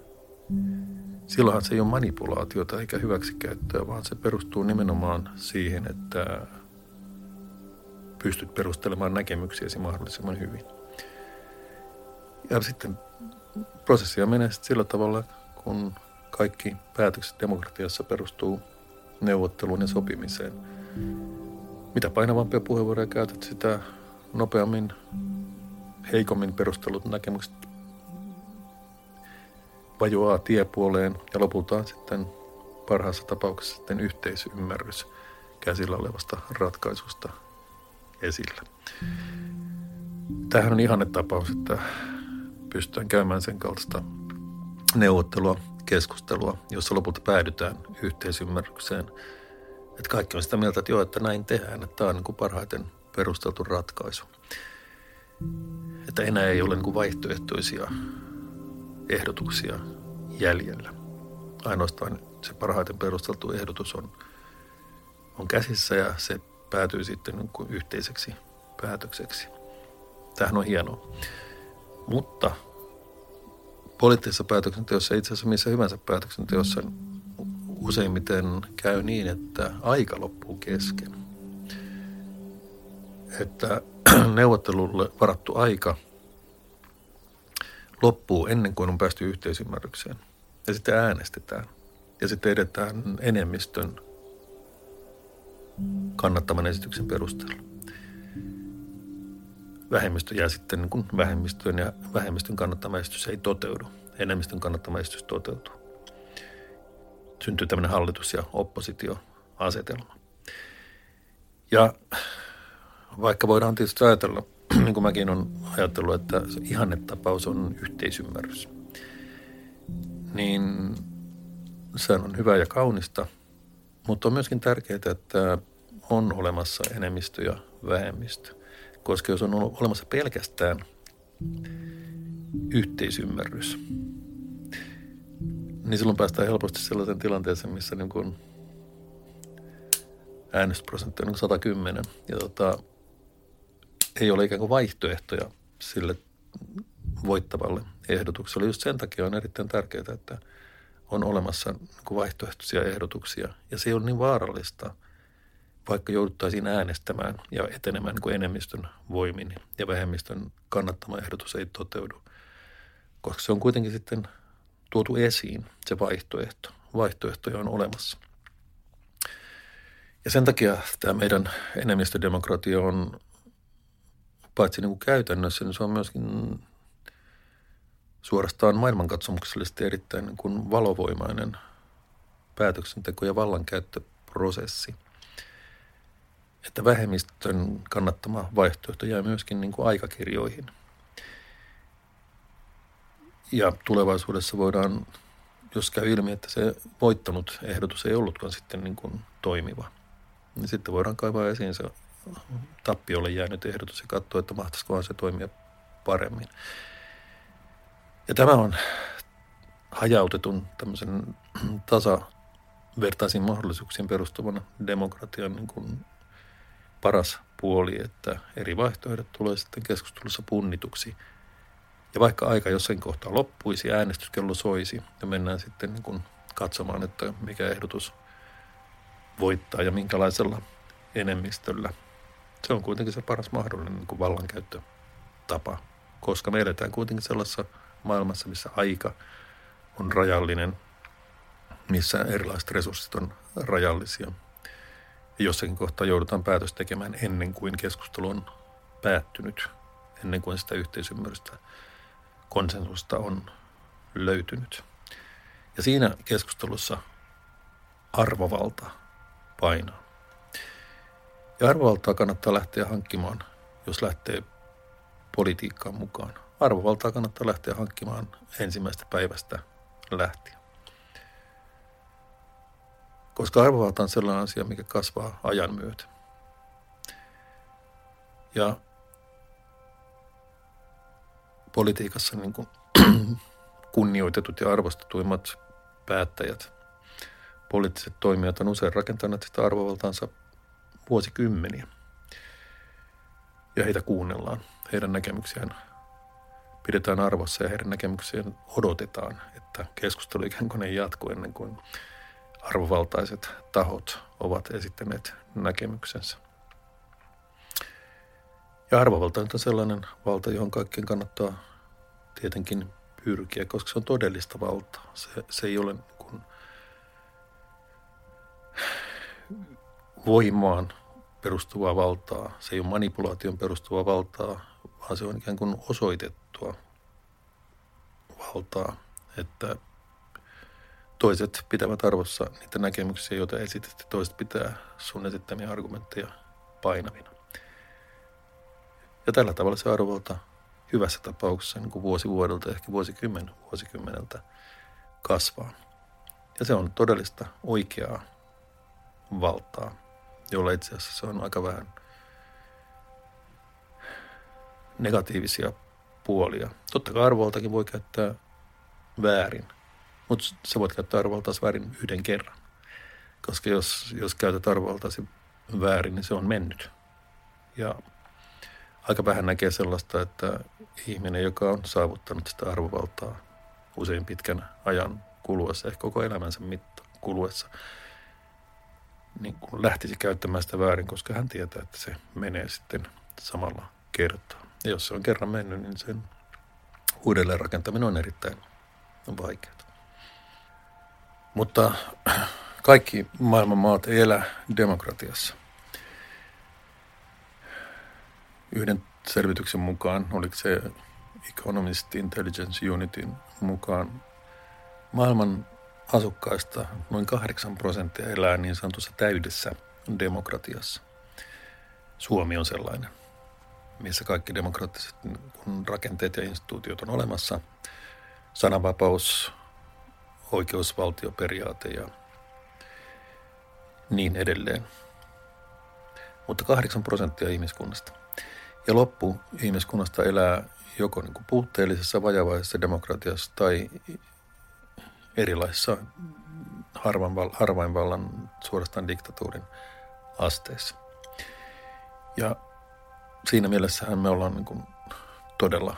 silloinhan se ei ole manipulaatiota eikä hyväksikäyttöä, vaan se perustuu nimenomaan siihen, että pystyt perustelemaan näkemyksiäsi mahdollisimman hyvin. Ja sitten prosessia menee sitten sillä tavalla, kun kaikki päätökset demokratiassa perustuu neuvotteluun ja sopimiseen. Mitä painavampia puheenvuoroja käytät, sitä nopeammin heikommin perustelut näkemykset vajoaa tiepuoleen ja lopulta sitten parhaassa tapauksessa sitten yhteisymmärrys käsillä olevasta ratkaisusta esillä. Tämähän on ihanne tapaus, että pystytään käymään sen kaltaista neuvottelua, keskustelua, jossa lopulta päädytään yhteisymmärrykseen. Että kaikki on sitä mieltä, että joo, että näin tehdään, että tämä on niin parhaiten perusteltu ratkaisu. Että enää ei ole niin vaihtoehtoisia ehdotuksia jäljellä. Ainoastaan se parhaiten perusteltu ehdotus on, on käsissä ja se päätyy sitten niin kuin yhteiseksi päätökseksi. Tämähän on hienoa. Mutta poliittisessa päätöksenteossa, itse asiassa missä hyvänsä päätöksenteossa, useimmiten käy niin, että aika loppuu kesken. Että neuvottelulle varattu aika loppuu ennen kuin on päästy yhteisymmärrykseen. Ja sitten äänestetään. Ja sitten edetään enemmistön kannattavan esityksen perusteella vähemmistö jää sitten niin kuin vähemmistöön ja vähemmistön kannattama esitys ei toteudu. Enemmistön kannattama esitys toteutuu. Syntyy tämmöinen hallitus- ja oppositioasetelma. Ja vaikka voidaan tietysti ajatella, niin kuin mäkin olen ajatellut, että se ihannetapaus on yhteisymmärrys, niin se on hyvä ja kaunista, mutta on myöskin tärkeää, että on olemassa enemmistö ja vähemmistö. Koska jos on olemassa pelkästään yhteisymmärrys, niin silloin päästään helposti sellaisen tilanteeseen, missä niin kuin äänestysprosentti on niin 110 ja tota, ei ole ikään kuin vaihtoehtoja sille voittavalle ehdotukselle. Just sen takia on erittäin tärkeää, että on olemassa niin kuin vaihtoehtoisia ehdotuksia ja se on niin vaarallista – vaikka jouduttaisiin äänestämään ja etenemään niin kuin enemmistön voimin ja vähemmistön kannattama ehdotus ei toteudu, koska se on kuitenkin sitten tuotu esiin se vaihtoehto. Vaihtoehtoja on olemassa. Ja sen takia tämä meidän enemmistödemokratia on paitsi niin kuin käytännössä, niin se on myöskin suorastaan maailmankatsomuksellisesti erittäin niin kuin valovoimainen päätöksenteko- ja vallankäyttöprosessi. Että vähemmistön kannattama vaihtoehto jää myöskin niin kuin aikakirjoihin. Ja tulevaisuudessa voidaan, jos käy ilmi, että se voittanut ehdotus ei ollutkaan sitten niin kuin toimiva, niin sitten voidaan kaivaa esiin se tappiolle jäänyt ehdotus ja katsoa, että mahtaisikohan se toimia paremmin. Ja tämä on hajautetun tämmöisen tasavertaisiin mahdollisuuksiin perustuvan demokratian niin kuin paras puoli, että eri vaihtoehdot tulee sitten keskustelussa punnituksi. Ja vaikka aika jossain kohtaa loppuisi, äänestyskello soisi ja mennään sitten niin kuin katsomaan, että mikä ehdotus voittaa ja minkälaisella enemmistöllä. Se on kuitenkin se paras mahdollinen niin kuin vallankäyttötapa, koska me eletään kuitenkin sellaisessa maailmassa, missä aika on rajallinen, missä erilaiset resurssit on rajallisia. Ja jossakin kohtaa joudutaan päätös tekemään ennen kuin keskustelu on päättynyt, ennen kuin sitä yhteisymmärrystä, konsensusta on löytynyt. Ja siinä keskustelussa arvovalta painaa. Ja arvovaltaa kannattaa lähteä hankkimaan, jos lähtee politiikkaan mukaan arvovaltaa kannattaa lähteä hankkimaan ensimmäistä päivästä lähtien. Koska arvovalta on sellainen asia, mikä kasvaa ajan myötä. Ja politiikassa niin kuin kunnioitetut ja arvostetuimmat päättäjät, poliittiset toimijat on usein rakentaneet sitä arvovaltaansa vuosikymmeniä. Ja heitä kuunnellaan, heidän näkemyksiään pidetään arvossa ja heidän näkemyksiään odotetaan, että keskustelu ikään kuin ei jatku ennen kuin arvovaltaiset tahot ovat esittäneet näkemyksensä. Ja arvovalta on sellainen valta, johon kaikkien kannattaa tietenkin pyrkiä, koska se on todellista valtaa. Se, se ei ole niin kuin voimaan perustuvaa valtaa, se ei ole manipulaation perustuvaa valtaa, vaan se on ikään kuin osoitettua valtaa, että toiset pitävät arvossa niitä näkemyksiä, joita esitet, ja toiset pitää sun esittämiä argumentteja painavina. Ja tällä tavalla se arvovalta hyvässä tapauksessa niin kuin vuosi vuodelta, ehkä vuosikymmen vuosikymmeneltä kasvaa. Ja se on todellista oikeaa valtaa, jolla itse asiassa on aika vähän – negatiivisia puolia. Totta kai arvoltakin voi käyttää väärin, mutta sä voit käyttää arvoltaasi väärin yhden kerran. Koska jos, jos käytät arvoltaasi väärin, niin se on mennyt. Ja aika vähän näkee sellaista, että ihminen, joka on saavuttanut sitä arvovaltaa usein pitkän ajan kuluessa, ehkä koko elämänsä mitta kuluessa, niin kun lähtisi käyttämään sitä väärin, koska hän tietää, että se menee sitten samalla kertaa. Ja jos se on kerran mennyt, niin sen uudelleen rakentaminen on erittäin vaikeaa. Mutta kaikki maailman maat ei elä demokratiassa. Yhden selvityksen mukaan, oliko se Economist Intelligence Unitin mukaan, maailman asukkaista noin 8 prosenttia elää niin sanotussa täydessä demokratiassa. Suomi on sellainen missä kaikki demokraattiset rakenteet ja instituutiot on olemassa. Sananvapaus, oikeusvaltioperiaate ja niin edelleen. Mutta 8 prosenttia ihmiskunnasta. Ja loppu ihmiskunnasta elää joko niin kuin puutteellisessa, vajavaisessa demokratiassa tai erilaisissa harvainvallan suorastaan diktatuurin asteissa. Ja siinä mielessähän me ollaan niin kuin todella,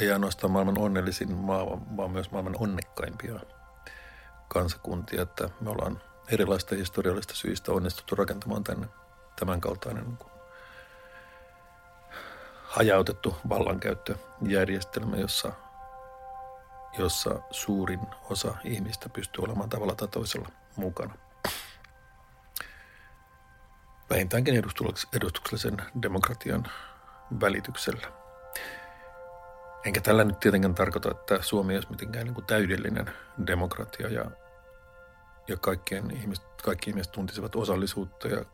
ei ainoastaan maailman onnellisin maa, vaan myös maailman onnekkaimpia kansakuntia, että me ollaan erilaista historiallista syistä onnistuttu rakentamaan tänne tämän kaltainen niin hajautettu vallankäyttöjärjestelmä, jossa, jossa suurin osa ihmistä pystyy olemaan tavalla tai toisella mukana vähintäänkin edustuksellisen demokratian välityksellä. Enkä tällä nyt tietenkään tarkoita, että Suomi olisi mitenkään niin kuin täydellinen demokratia ja, ja kaikkien ihmiset, kaikki ihmiset tuntisivat osallisuutta ja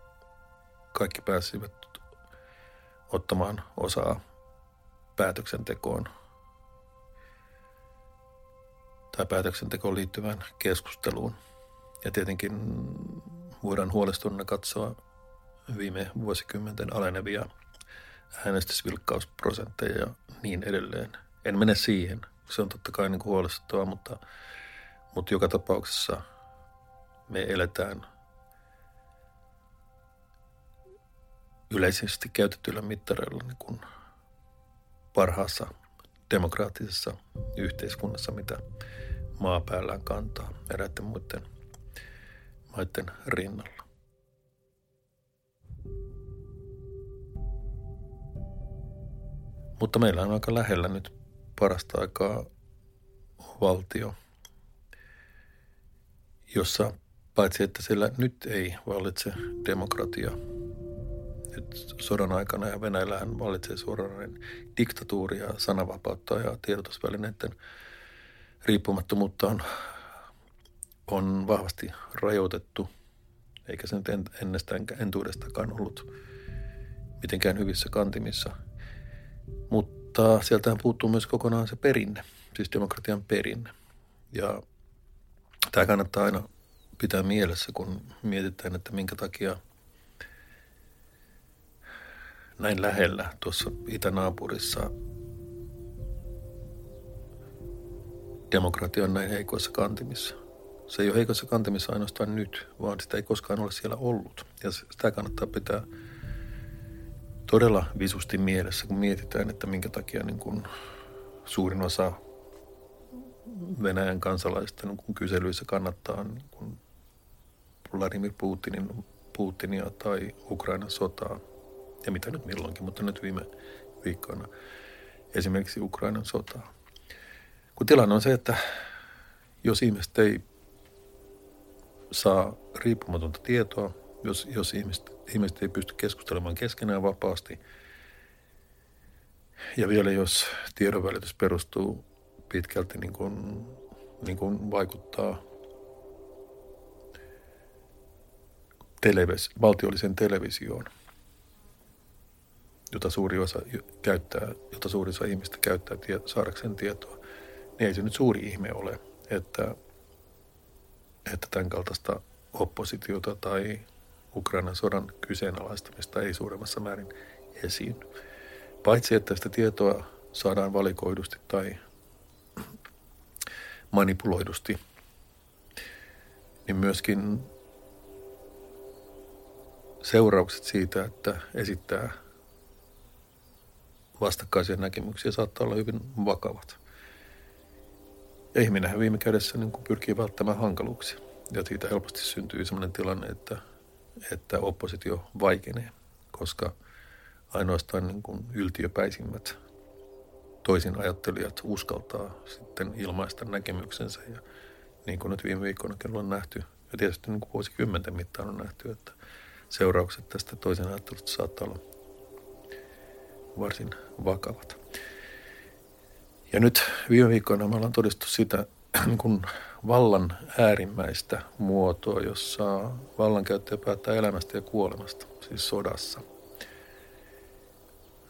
kaikki pääsivät ottamaan osaa päätöksentekoon tai päätöksentekoon liittyvään keskusteluun. Ja tietenkin voidaan huolestuneena katsoa viime vuosikymmenten alenevia äänestysvilkkausprosentteja ja niin edelleen. En mene siihen. Se on totta kai niin huolestuttavaa, mutta, mutta joka tapauksessa me eletään yleisesti käytetyillä mittareilla niin kuin parhaassa demokraattisessa yhteiskunnassa, mitä maapäällään kantaa eräiden muiden maiden rinnalla. Mutta meillä on aika lähellä nyt parasta aikaa valtio, jossa paitsi että siellä nyt ei vallitse demokratia, nyt sodan aikana ja Venäjällähän vallitsee suoranainen diktatuuri ja sananvapautta ja tiedotusvälineiden riippumattomuutta on, on vahvasti rajoitettu, eikä se nyt ennestään entuudestakaan ollut mitenkään hyvissä kantimissa – mutta sieltähän puuttuu myös kokonaan se perinne, siis demokratian perinne. Ja tämä kannattaa aina pitää mielessä, kun mietitään, että minkä takia näin lähellä tuossa itänaapurissa demokratia on näin heikoissa kantimissa. Se ei ole heikoissa kantimissa ainoastaan nyt, vaan sitä ei koskaan ole siellä ollut. Ja sitä kannattaa pitää todella visusti mielessä, kun mietitään, että minkä takia niin kuin suurin osa Venäjän kansalaisista niin kuin kyselyissä kannattaa niin kuin Vladimir Putinin, Putinia tai Ukrainan sotaa. Ja mitä nyt milloinkin, mutta nyt viime viikkoina esimerkiksi Ukrainan sotaa. Kun tilanne on se, että jos ihmiset ei saa riippumatonta tietoa, jos, jos ihmiset, ihmiset ei pysty keskustelemaan keskenään vapaasti. Ja vielä jos tiedonvälitys perustuu pitkälti niin kuin, niin kuin vaikuttaa televis, valtiolliseen televisioon, jota suuri osa käyttää, jota suuri osa ihmistä käyttää tie, saadakseen tietoa, niin ei se nyt suuri ihme ole, että, että tämän kaltaista oppositiota tai Ukrainan sodan kyseenalaistamista ei suuremmassa määrin esiin. Paitsi että sitä tietoa saadaan valikoidusti tai manipuloidusti, niin myöskin seuraukset siitä, että esittää vastakkaisia näkemyksiä saattaa olla hyvin vakavat. Ihminenhän viime kädessä niin pyrkii välttämään hankaluuksia. Ja siitä helposti syntyy sellainen tilanne, että että oppositio vaikenee, koska ainoastaan niin kuin yltiöpäisimmät toisin ajattelijat uskaltaa sitten ilmaista näkemyksensä. Ja niin kuin nyt viime viikkoina on nähty, ja tietysti niin kuin vuosikymmenten mittaan on nähty, että seuraukset tästä toisen ajattelusta saattaa olla varsin vakavat. Ja nyt viime viikkoina me ollaan todistettu sitä, kun vallan äärimmäistä muotoa, jossa vallankäyttäjä päättää elämästä ja kuolemasta, siis sodassa.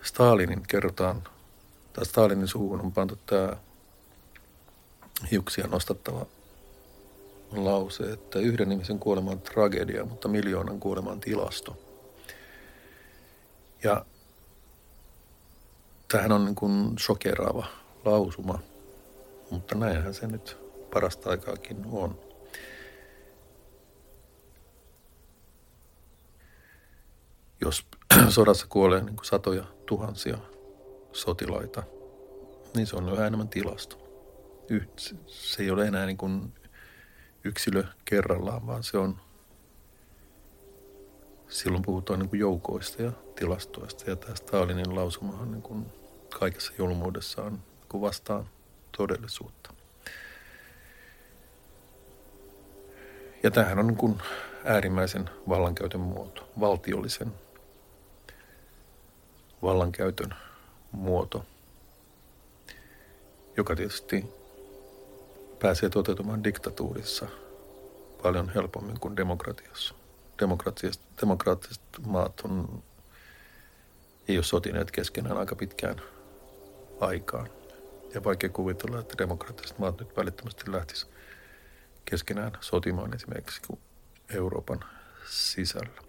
Stalinin kerrotaan, tai Stalinin suuhun on pantu tämä hiuksia nostattava lause, että yhden ihmisen kuolema on tragedia, mutta miljoonan kuolema on tilasto. Ja tähän on niin kuin shokeraava lausuma, mutta näinhän se nyt parasta aikaakin on. Jos sodassa kuolee niin kuin satoja tuhansia sotilaita, niin se on yhä enemmän tilasto. Se ei ole enää niin kuin yksilö kerrallaan, vaan se on, silloin puhutaan niin kuin joukoista ja tilastoista. Ja tämä Stalinin lausumahan niin kuin kaikessa julmuudessaan niin vastaan todellisuutta. Ja tämähän on niin kuin äärimmäisen vallankäytön muoto, valtiollisen vallankäytön muoto, joka tietysti pääsee toteutumaan diktatuurissa paljon helpommin kuin demokratiassa. Demokraattiset maat on, ei ole sotineet keskenään aika pitkään aikaan. Ja vaikea kuvitella, että demokraattiset maat nyt välittömästi lähtis keskenään sotimaan esimerkiksi Euroopan sisällä.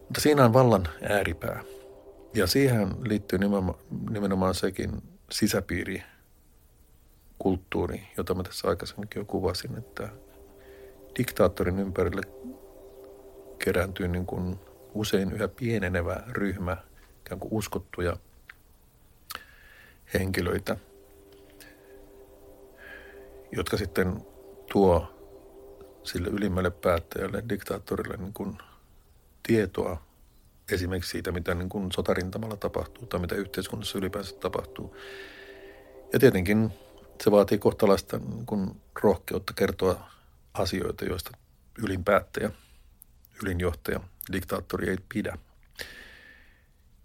Mutta siinä on vallan ääripää. Ja siihen liittyy nimenomaan, nimenomaan sekin sisäpiiri, kulttuuri, jota mä tässä aikaisemminkin jo kuvasin, että diktaattorin ympärille kerääntyy niin kuin usein yhä pienenevä ryhmä ikään kuin uskottuja henkilöitä, jotka sitten tuo sille ylimmälle päättäjälle, diktaattorille niin kuin tietoa esimerkiksi siitä, mitä niin kuin sotarintamalla tapahtuu tai mitä yhteiskunnassa ylipäänsä tapahtuu. Ja tietenkin se vaatii kohtalaista niin kuin rohkeutta kertoa asioita, joista ylin ylinjohtaja, diktaattori ei pidä.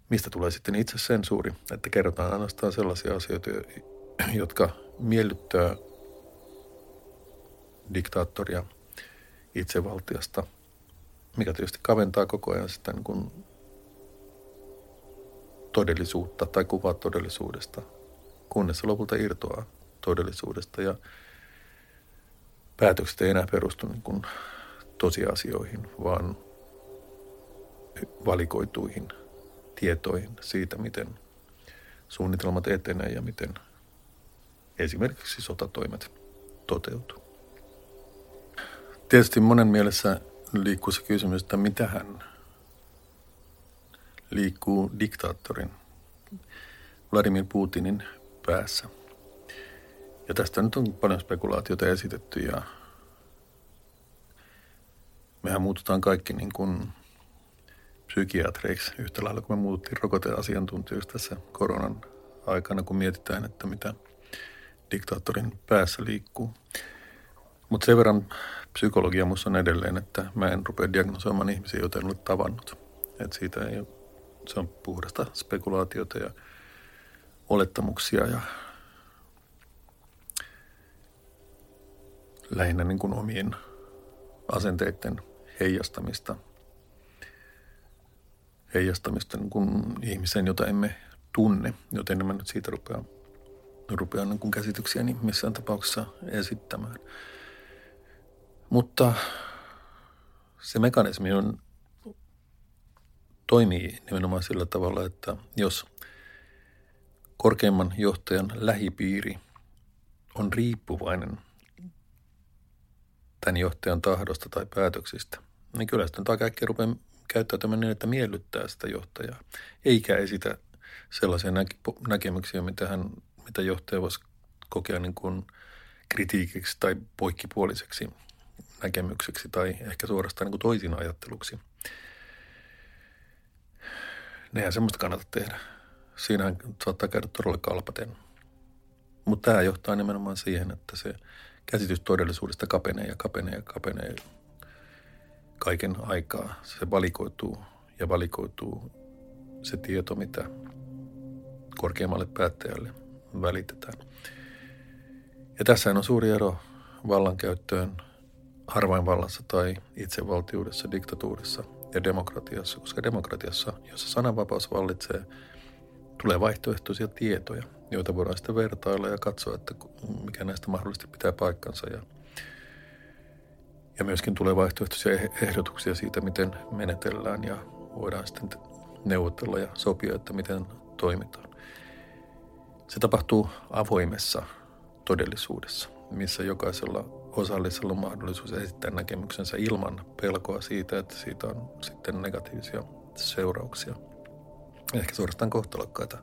Mistä tulee sitten itse sensuuri, että kerrotaan ainoastaan sellaisia asioita, jotka miellyttää diktaattoria itsevaltiasta, mikä tietysti kaventaa koko ajan sitä niin kuin todellisuutta tai kuvaa todellisuudesta, kunnes se lopulta irtoaa todellisuudesta ja päätökset ei enää perustu niin kuin tosiasioihin, vaan valikoituihin tietoihin siitä, miten suunnitelmat etenee ja miten esimerkiksi sotatoimet toteutuu. Tietysti monen mielessä liikkuu se kysymys, että mitä hän liikkuu diktaattorin Vladimir Putinin päässä. Ja tästä nyt on paljon spekulaatiota esitetty ja mehän muututaan kaikki niin kuin psykiatreiksi yhtä lailla kuin me muututtiin rokoteasiantuntijoiksi tässä koronan aikana, kun mietitään, että mitä diktaattorin päässä liikkuu. Mutta sen verran psykologia minussa on edelleen, että mä en rupea diagnosoimaan ihmisiä, joita en ole tavannut. Et siitä ei ole, se on puhdasta spekulaatiota ja olettamuksia ja lähinnä niin kuin omien asenteiden heijastamista, heijastamista niin kuin ihmisen, jota emme tunne, joten en mä nyt siitä rupea, rupea niin kuin käsityksiä niin missään tapauksessa esittämään. Mutta se mekanismi on, toimii nimenomaan sillä tavalla, että jos korkeimman johtajan lähipiiri on riippuvainen tämän johtajan tahdosta tai päätöksistä, niin kyllä sitten tämä kaikki rupeaa käyttäytymään niin, että miellyttää sitä johtajaa, eikä esitä sellaisia näkemyksiä, mitä, hän, mitä johtaja voisi kokea niin kuin kritiikiksi tai poikkipuoliseksi näkemykseksi tai ehkä suorastaan niin toisin ajatteluksi. Nehän semmoista kannata tehdä. Siinähän saattaa käydä todella kalpaten. Mutta tämä johtaa nimenomaan siihen, että se käsitys todellisuudesta kapenee ja kapenee ja kapenee kaiken aikaa. Se valikoituu ja valikoituu se tieto, mitä korkeammalle päättäjälle välitetään. Ja tässä on suuri ero vallankäyttöön harvainvallassa tai itsevaltiudessa, diktatuurissa ja demokratiassa, koska demokratiassa, jossa sananvapaus vallitsee, tulee vaihtoehtoisia tietoja, joita voidaan sitten vertailla ja katsoa, että mikä näistä mahdollisesti pitää paikkansa. Ja, ja myöskin tulee vaihtoehtoisia ehdotuksia siitä, miten menetellään ja voidaan sitten neuvotella ja sopia, että miten toimitaan. Se tapahtuu avoimessa todellisuudessa, missä jokaisella osallisella on mahdollisuus esittää näkemyksensä ilman pelkoa siitä, että siitä on sitten negatiivisia seurauksia. Ehkä suorastaan kohtalokkaita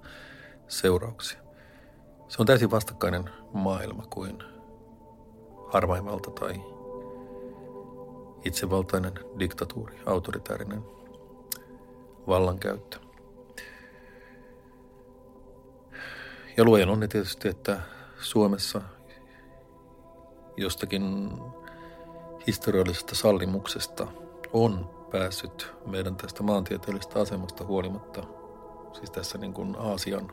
seurauksia. Se on täysin vastakkainen maailma kuin harvainvalta tai itsevaltainen diktatuuri, autoritäärinen vallankäyttö. Ja luojan on tietysti, että Suomessa jostakin historiallisesta sallimuksesta on päässyt meidän tästä maantieteellisestä asemasta huolimatta siis tässä niin kuin Aasian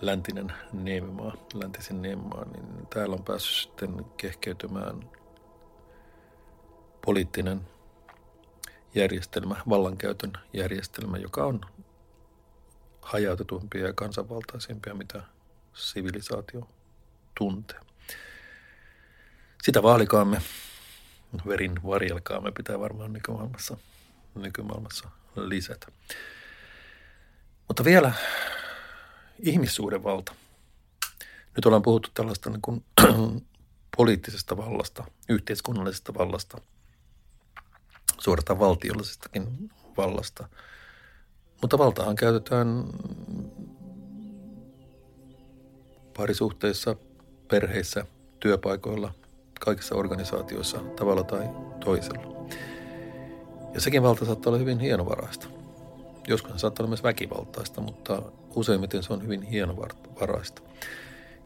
läntinen niemimaa, läntisen niemimaa, niin täällä on päässyt sitten kehkeytymään poliittinen järjestelmä, vallankäytön järjestelmä, joka on hajautetumpia ja kansanvaltaisempia, mitä sivilisaatio tuntee. Sitä vaalikaamme, verin varjelkaamme pitää varmaan nykymaailmassa, nykymaailmassa lisätä. Mutta vielä ihmissuuden valta. Nyt ollaan puhuttu tällaista niin kuin poliittisesta vallasta, yhteiskunnallisesta vallasta, suorastaan valtiollisestakin vallasta. Mutta valtahan käytetään parisuhteissa, perheissä, työpaikoilla, kaikissa organisaatioissa tavalla tai toisella. Ja sekin valta saattaa olla hyvin hienovaraista. Joskus se saattaa olla myös väkivaltaista, mutta useimmiten se on hyvin hienovaraista.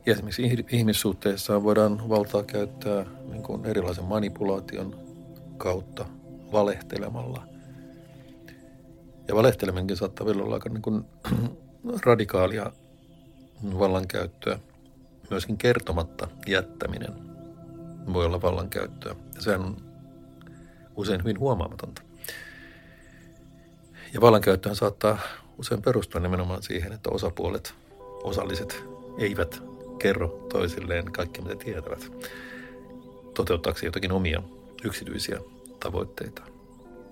Ja esimerkiksi ihmissuhteissa voidaan valtaa käyttää niin kuin erilaisen manipulaation kautta, valehtelemalla. Ja valehteleminenkin saattaa vielä olla aika niin kuin radikaalia vallankäyttöä. Myöskin kertomatta jättäminen voi olla vallankäyttöä. Sehän on usein hyvin huomaamatonta. Ja vallankäyttöhän saattaa usein perustua nimenomaan siihen, että osapuolet, osalliset, eivät kerro toisilleen kaikki, mitä tietävät, toteuttaakseen jotakin omia yksityisiä tavoitteita.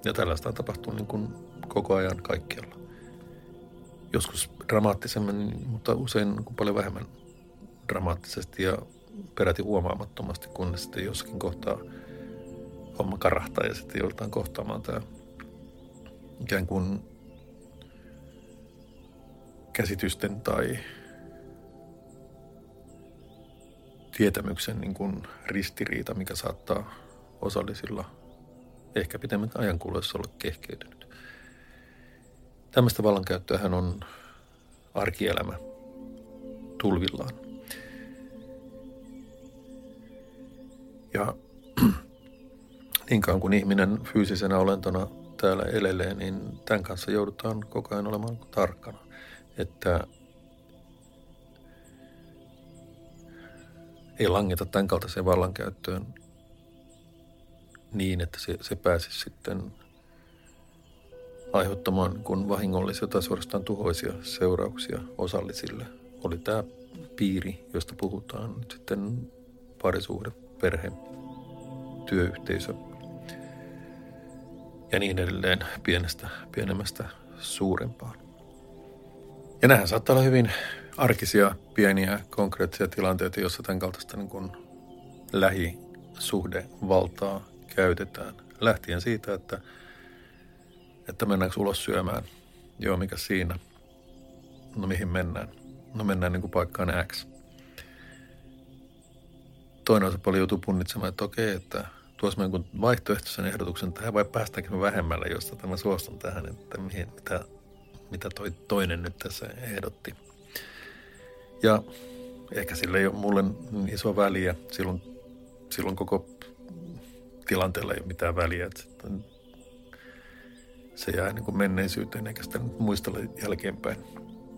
Ja tällaista on tapahtunut niin kuin koko ajan kaikkialla. Joskus dramaattisemmin, mutta usein niin paljon vähemmän dramaattisesti ja peräti huomaamattomasti, kunnes sitten jossakin kohtaa homma karahtaa ja sitten joudutaan kohtaamaan tämä ikään kuin käsitysten tai tietämyksen niin kuin ristiriita, mikä saattaa osallisilla ehkä pitemmän ajan kuluessa olla kehkeytynyt. Tämmöistä vallankäyttöähän on arkielämä tulvillaan. Ja niin kauan kuin ihminen fyysisenä olentona täällä elelee, niin tämän kanssa joudutaan koko ajan olemaan tarkkana, että ei langeta tämän kaltaiseen vallankäyttöön niin, että se, se pääsisi sitten aiheuttamaan kun vahingollisia tai suorastaan tuhoisia seurauksia osallisille. Oli tämä piiri, josta puhutaan sitten parisuhde, perhe, työyhteisö ja niin edelleen pienestä, pienemmästä suurempaan. Ja nämähän saattaa olla hyvin arkisia, pieniä, konkreettisia tilanteita, joissa tämän kaltaista niin kuin lähisuhdevaltaa käytetään. Lähtien siitä, että, että mennäänkö ulos syömään. Joo, mikä siinä? No mihin mennään? No mennään niin kuin paikkaan X. Toinen osapuoli joutuu punnitsemaan, että okei, että tuossa jonkun vaihtoehtoisen ehdotuksen tähän vai päästäänkin me vähemmällä, josta mä suostun tähän, että mihin, mitä, mitä toi toinen nyt tässä ehdotti. Ja ehkä sillä ei ole mulle niin iso väliä. Silloin, silloin koko tilanteella ei ole mitään väliä. Että se jää niin kuin menneisyyteen eikä sitä muistella jälkeenpäin.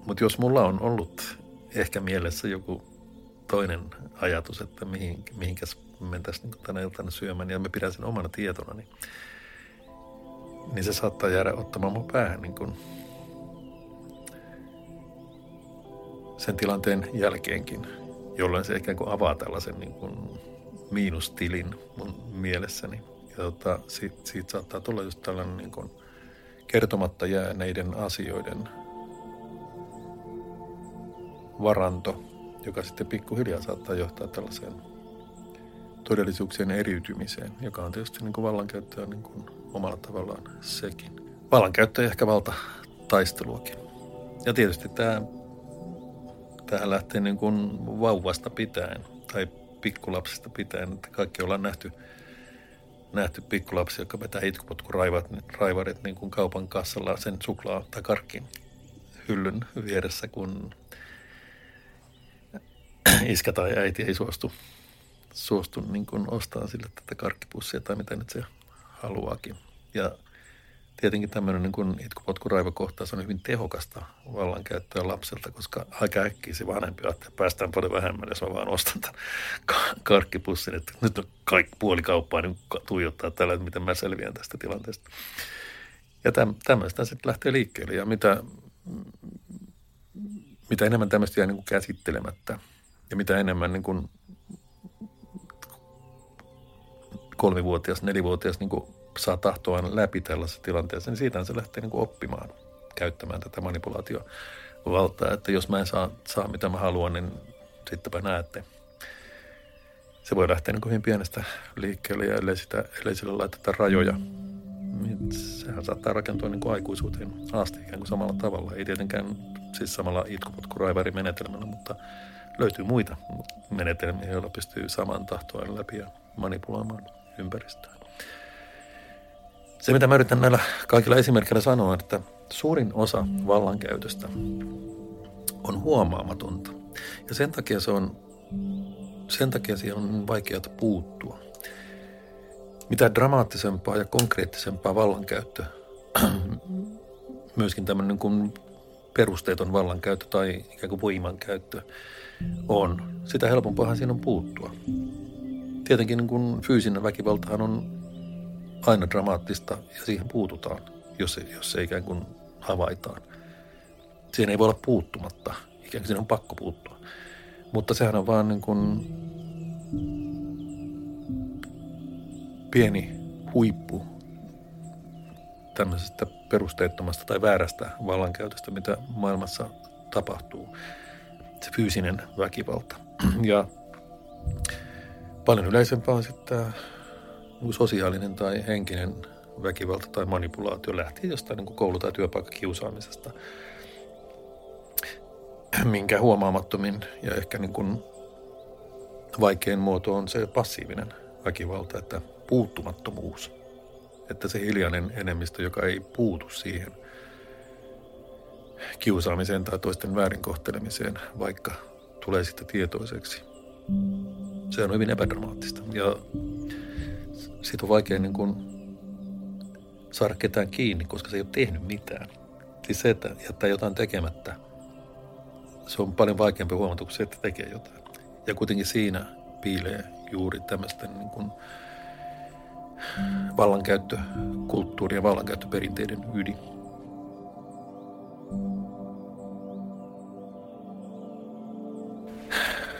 Mutta jos mulla on ollut ehkä mielessä joku toinen ajatus, että mihin, mihinkäs mentäisiin niin tänä iltana syömään ja me pidän sen omana tietona, niin, niin se saattaa jäädä ottamaan mun päähän niin kuin sen tilanteen jälkeenkin, jolloin se ikään kuin avaa tällaisen niin kuin miinustilin mun mielessäni. Ja tota, siitä, siitä saattaa tulla just tällainen niin kuin kertomatta jääneiden asioiden varanto, joka sitten pikkuhiljaa saattaa johtaa tällaiseen todellisuuksien eriytymiseen, joka on tietysti niin kuin vallankäyttöä niin kuin omalla tavallaan sekin. Vallankäyttö ja ehkä valta taisteluakin. Ja tietysti tämä, tähän lähtee niin kuin vauvasta pitäen tai pikkulapsista pitäen, että kaikki ollaan nähty, nähty pikkulapsia, jotka vetää itkupotkuraivarit niin kuin kaupan kassalla sen suklaa tai karkkin hyllyn vieressä, kun iskä tai äiti ei suostu, suostu niin kuin ostaa sille tätä karkkipussia tai mitä nyt se haluaakin. Ja tietenkin tämmöinen niin kuin itkupotkuraivokohtaus on hyvin tehokasta vallankäyttöä lapselta, koska aika äkkiä se vanhempi ajattelee, että päästään paljon vähemmän, jos mä vaan ostan tämän karkkipussin, että nyt on kaikki puoli kauppaa niin tuijottaa tällä, että miten mä selviän tästä tilanteesta. Ja täm, tämmöistä sitten lähtee liikkeelle ja mitä, mitä enemmän tämmöistä jää niin kuin käsittelemättä ja mitä enemmän niin kuin kolmivuotias, nelivuotias niin kuin saa tahtoaan läpi tällaisessa tilanteessa, niin siitä se lähtee niin kuin oppimaan käyttämään tätä manipulaatiovaltaa. Että jos mä en saa, saa mitä mä haluan, niin sittenpä näette. Se voi lähteä niin kuin hyvin pienestä liikkeelle ja ellei, sitä, ellei sille laiteta rajoja, niin sehän saattaa rakentua niin kuin aikuisuuteen asti ikään kuin samalla tavalla. Ei tietenkään siis samalla itkupotkuraivärimenetelmällä, mutta löytyy muita menetelmiä, joilla pystyy saman tahtoa läpi ja manipuloimaan ympäristöä. Se, mitä mä yritän näillä kaikilla esimerkkeillä sanoa, että suurin osa vallankäytöstä on huomaamatonta. Ja sen takia se on, sen takia siihen on vaikeaa puuttua. Mitä dramaattisempaa ja konkreettisempaa vallankäyttö, myöskin tämmöinen niin kuin perusteeton vallankäyttö tai ikään kuin voimankäyttö on, sitä helpompaa siinä on puuttua. Tietenkin niin kuin fyysinen väkivaltahan on aina dramaattista ja siihen puututaan, jos se, jos se ikään kuin havaitaan. Siihen ei voi olla puuttumatta, ikään kuin siinä on pakko puuttua. Mutta sehän on vaan niin kuin pieni huippu tämmöisestä perusteettomasta tai väärästä vallankäytöstä, mitä maailmassa tapahtuu. Fyysinen väkivalta. Ja paljon yleisempää on sitten niin sosiaalinen tai henkinen väkivalta tai manipulaatio lähti jostain niin koulu- tai työpaikkakiusaamisesta, minkä huomaamattomin ja ehkä niin kuin vaikein muoto on se passiivinen väkivalta, että puuttumattomuus. Että se hiljainen enemmistö, joka ei puutu siihen kiusaamiseen tai toisten väärinkohtelemiseen, vaikka tulee sitten tietoiseksi. Se on hyvin epädramaattista. Ja siitä on vaikea niin kuin saada ketään kiinni, koska se ei ole tehnyt mitään. Siis se, että jättää jotain tekemättä, se on paljon vaikeampi huomata kuin se, että tekee jotain. Ja kuitenkin siinä piilee juuri tämmöisten niin kuin vallankäyttökulttuuri ja vallankäyttöperinteiden ydin.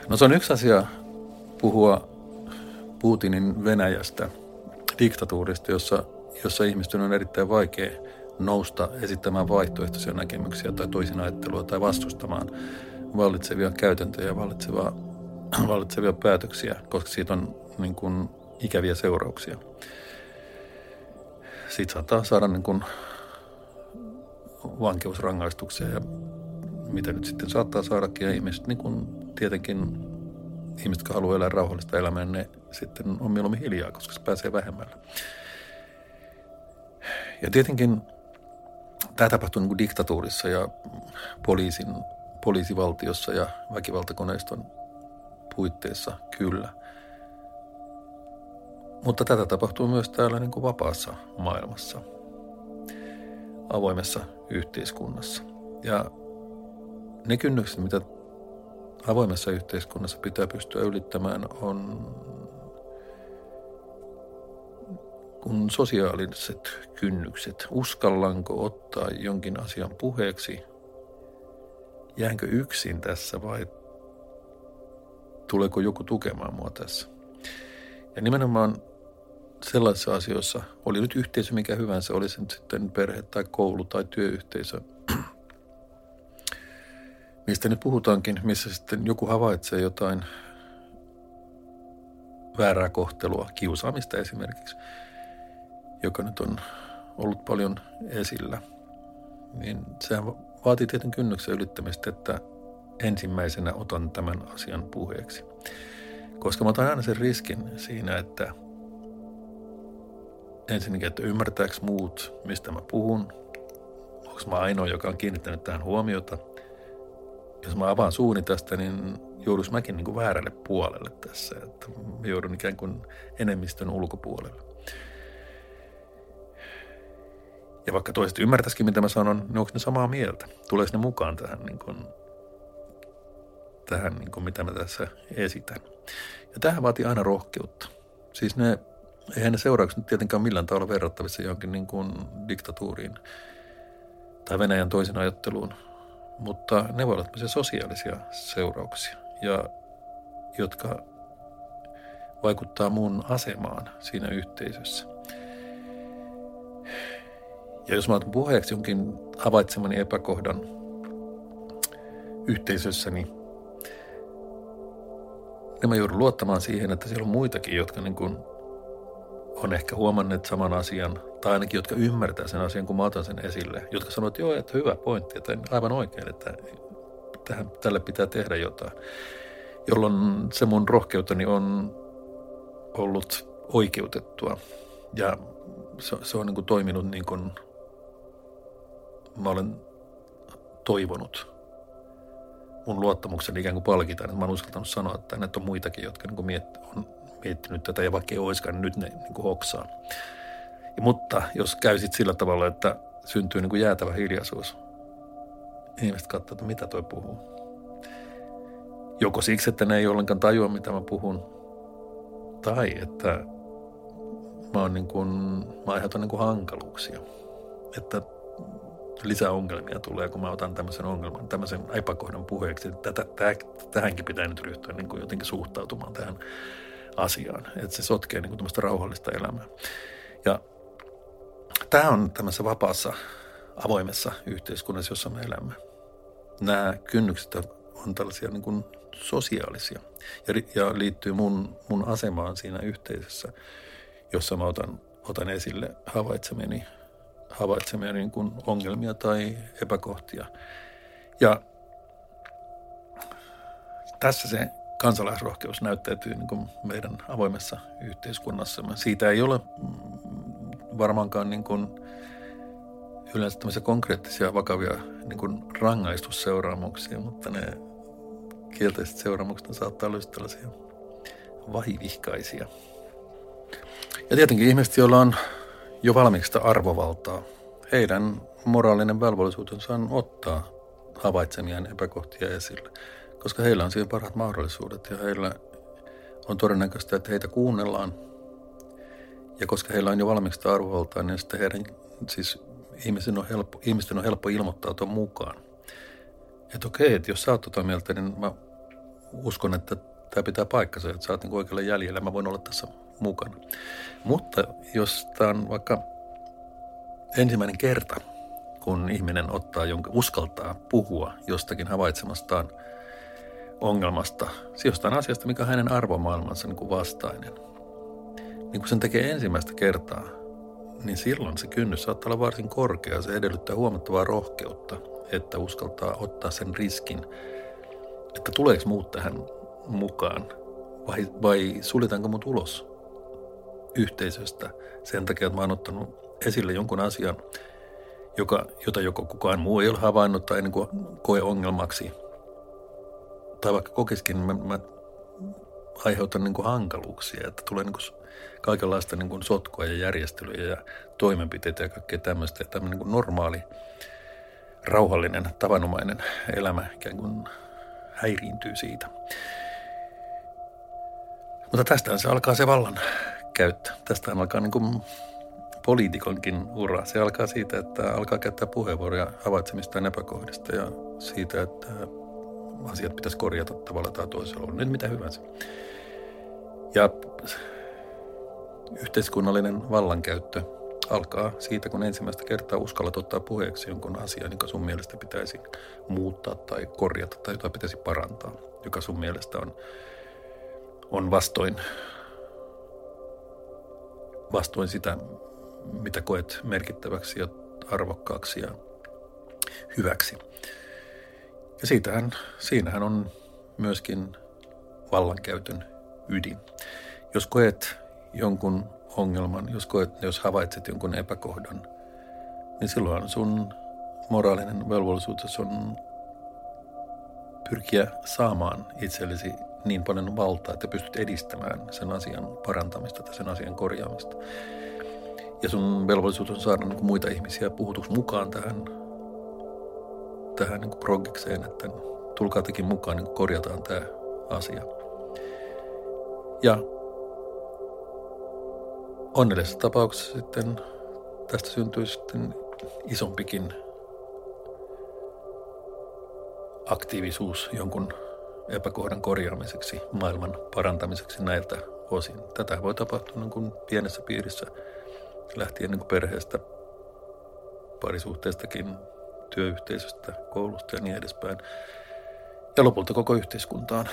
No se on yksi asia puhua Putinin Venäjästä – diktatuurista, jossa, jossa ihmisten on erittäin vaikea nousta esittämään vaihtoehtoisia näkemyksiä tai toisin ajattelua tai vastustamaan vallitsevia käytäntöjä, vallitsevia, vallitsevia päätöksiä, koska siitä on niin kuin ikäviä seurauksia. Siitä saattaa saada niin kuin vankeusrangaistuksia ja mitä nyt sitten saattaa saadakin. Ja ihmiset niin kuin tietenkin ihmiset, jotka haluaa elää rauhallista elämää, ne sitten on mieluummin hiljaa, koska se pääsee vähemmällä. Ja tietenkin tämä tapahtuu niin kuin diktatuurissa ja poliisin, poliisivaltiossa ja väkivaltakoneiston puitteissa, kyllä. Mutta tätä tapahtuu myös täällä niin kuin vapaassa maailmassa, avoimessa yhteiskunnassa. Ja ne kynnykset, mitä avoimessa yhteiskunnassa pitää pystyä ylittämään on kun sosiaaliset kynnykset. Uskallanko ottaa jonkin asian puheeksi? Jäänkö yksin tässä vai tuleeko joku tukemaan mua tässä? Ja nimenomaan sellaisissa asioissa, oli nyt yhteisö mikä hyvänsä, oli se nyt sitten perhe tai koulu tai työyhteisö – mistä nyt puhutaankin, missä sitten joku havaitsee jotain väärää kohtelua, kiusaamista esimerkiksi, joka nyt on ollut paljon esillä, niin sehän vaatii tietyn kynnyksen ylittämistä, että ensimmäisenä otan tämän asian puheeksi. Koska mä otan aina sen riskin siinä, että ensinnäkin, että ymmärtääkö muut, mistä mä puhun, onko mä ainoa, joka on kiinnittänyt tähän huomiota – jos mä avaan suuni tästä, niin joudus mäkin niin kuin väärälle puolelle tässä. Että mä joudun ikään kuin enemmistön ulkopuolelle. Ja vaikka toiset ymmärtäisikin, mitä mä sanon, niin onko ne samaa mieltä? Tulee ne mukaan tähän, niin kuin, tähän niin kuin mitä mä tässä esitän? Ja tähän vaatii aina rohkeutta. Siis ne, eihän ne seuraukset nyt tietenkään millään tavalla verrattavissa johonkin niin kuin diktatuuriin tai Venäjän toisen ajatteluun, mutta ne voivat olla sosiaalisia seurauksia, ja, jotka vaikuttaa mun asemaan siinä yhteisössä. Ja jos mä otan puheeksi jonkin havaitsemani epäkohdan yhteisössäni, niin mä joudun luottamaan siihen, että siellä on muitakin, jotka niin kuin on ehkä huomanneet saman asian, tai ainakin jotka ymmärtää sen asian, kun mä otan sen esille, jotka sanoo, että joo, että hyvä pointti, että aivan oikein, että tähän, tälle pitää tehdä jotain. Jolloin se mun rohkeuteni on ollut oikeutettua. Ja se, se on niin kuin toiminut niin kuin mä olen toivonut. Mun luottamukseni ikään kuin palkitaan, että mä oon uskaltanut sanoa, että näitä on muitakin, jotka niin kuin miet, on miettinyt tätä ja vaikka ei olisikaan, niin nyt ne niin kuin hoksaa. Ja, mutta jos käy sillä tavalla, että syntyy niin kuin jäätävä hiljaisuus, ihmiset katsoo, että mitä toi puhuu. Joko siksi, että ne ei ollenkaan tajua, mitä mä puhun, tai että mä, oon niin kuin, mä aiheutan niin kuin hankaluuksia. Että lisää ongelmia tulee, kun mä otan tämmöisen ongelman, tämmöisen epäkohdan puheeksi. Tätä, täh, tähänkin pitää nyt ryhtyä niin kuin jotenkin suhtautumaan tähän asiaan, että se sotkee niin tämmöistä rauhallista elämää. Ja tämä on tämmöisessä vapaassa, avoimessa yhteiskunnassa, jossa me elämme. Nämä kynnykset on tällaisia niin kuin sosiaalisia ja, ja liittyy mun, mun asemaan siinä yhteisössä, jossa mä otan, otan esille havaitsemeni havaitsemia niin kuin ongelmia tai epäkohtia. Ja tässä se kansalaisrohkeus näyttäytyy niin kuin meidän avoimessa yhteiskunnassa. Siitä ei ole varmaankaan niin kuin yleensä tämmöisiä konkreettisia vakavia niin kuin rangaistusseuraamuksia, mutta ne kielteiset seuraamukset saattaa olla tällaisia vahivihkaisia. Ja tietenkin ihmiset, joilla on jo valmiiksi arvovaltaa. Heidän moraalinen velvollisuutensa on ottaa havaitsemiaan epäkohtia esille, koska heillä on siihen parhaat mahdollisuudet ja heillä on todennäköistä, että heitä kuunnellaan. Ja koska heillä on jo valmiiksi arvovaltaa, niin sitten heidän, siis ihmisten on helppo, ihmisten on helppo ilmoittautua mukaan. Että okei, että jos sä oot tota mieltä, niin mä uskon, että tämä pitää paikkansa, että sä oot niin oikealle jäljellä, mä voin olla tässä mukana. Mutta jos tämä on vaikka ensimmäinen kerta, kun ihminen ottaa jonka, uskaltaa puhua jostakin havaitsemastaan ongelmasta, jostain asiasta, mikä on hänen arvomaailmansa niin kuin vastainen. Niin kun sen tekee ensimmäistä kertaa, niin silloin se kynnys saattaa olla varsin korkea. Se edellyttää huomattavaa rohkeutta, että uskaltaa ottaa sen riskin, että tuleeko muut tähän mukaan vai, vai suljetaanko mut ulos yhteisöstä sen takia, että mä oon ottanut esille jonkun asian, joka, jota joko kukaan muu ei ole havainnut tai niin koe ongelmaksi. Tai vaikka kokiskin, niin mä, mä aiheutan niin kuin hankaluuksia, että tulee niin kuin kaikenlaista niin kuin sotkua ja järjestelyjä ja toimenpiteitä ja kaikkea tämmöistä. Ja tämmöinen niin kuin normaali, rauhallinen, tavanomainen elämä ikään kuin häiriintyy siitä. Mutta tästä se alkaa se vallan käyttö. Tästä alkaa niin kuin poliitikonkin ura. Se alkaa siitä, että alkaa käyttää puheenvuoroja havaitsemistaan epäkohdista ja siitä, että asiat pitäisi korjata tavalla tai toisella. On nyt mitä hyvänsä. Ja yhteiskunnallinen vallankäyttö alkaa siitä, kun ensimmäistä kertaa uskallat ottaa puheeksi jonkun asian, joka sun mielestä pitäisi muuttaa tai korjata tai jota pitäisi parantaa, joka sun mielestä on, on vastoin vastoin sitä, mitä koet merkittäväksi ja arvokkaaksi ja hyväksi. Ja siitähän, siinähän on myöskin vallankäytön ydin. Jos koet jonkun ongelman, jos, koet, jos havaitset jonkun epäkohdan, niin silloin sun moraalinen velvollisuus on pyrkiä saamaan itsellesi niin paljon valtaa, että pystyt edistämään sen asian parantamista tai sen asian korjaamista. Ja sun velvollisuus on saada niin muita ihmisiä puhutuksi mukaan tähän, tähän niin progikseen, että tulkaa tekin mukaan, niin korjataan tämä asia. Ja onnellisessa tapauksessa sitten tästä syntyy sitten isompikin aktiivisuus jonkun epäkohdan korjaamiseksi, maailman parantamiseksi näiltä osin. Tätä voi tapahtua niin kuin pienessä piirissä lähtien niin kuin perheestä, parisuhteestakin, työyhteisöstä, koulusta ja niin edespäin. Ja lopulta koko yhteiskuntaan,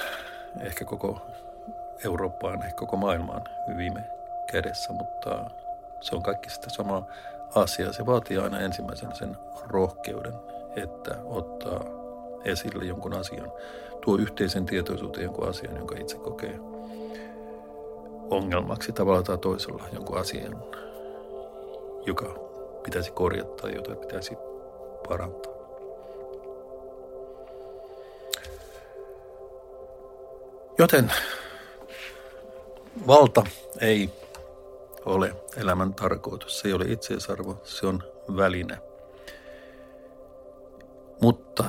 ehkä koko Eurooppaan, ehkä koko maailmaan viime kädessä, mutta se on kaikki sitä samaa asiaa. Se vaatii aina ensimmäisenä sen rohkeuden, että ottaa esille jonkun asian, tuo yhteisen tietoisuuteen jonkun asian, jonka itse kokee ongelmaksi tavalla tai toisella, jonkun asian, joka pitäisi korjata jota pitäisi parantaa. Joten valta ei ole elämän tarkoitus. Se ei ole itseisarvo, se on väline. Mutta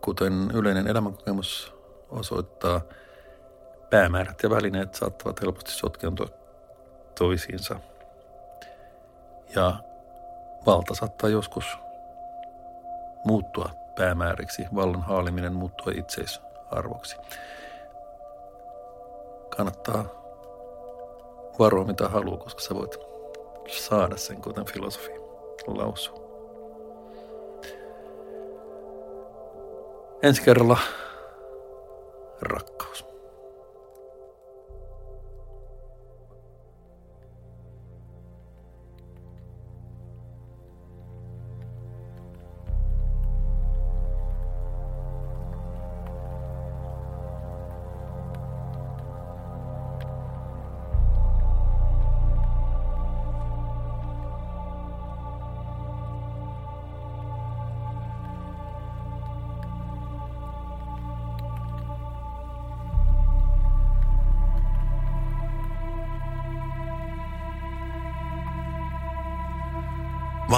kuten yleinen elämänkokemus osoittaa, päämäärät ja välineet saattavat helposti sotkeentua toisiinsa. Ja valta saattaa joskus muuttua päämääriksi, vallan haaliminen muuttua itseisarvoksi. Kannattaa varoa mitä haluaa, koska sä voit saada sen, kuten filosofi lausuu. Ensi kerralla rakkaus.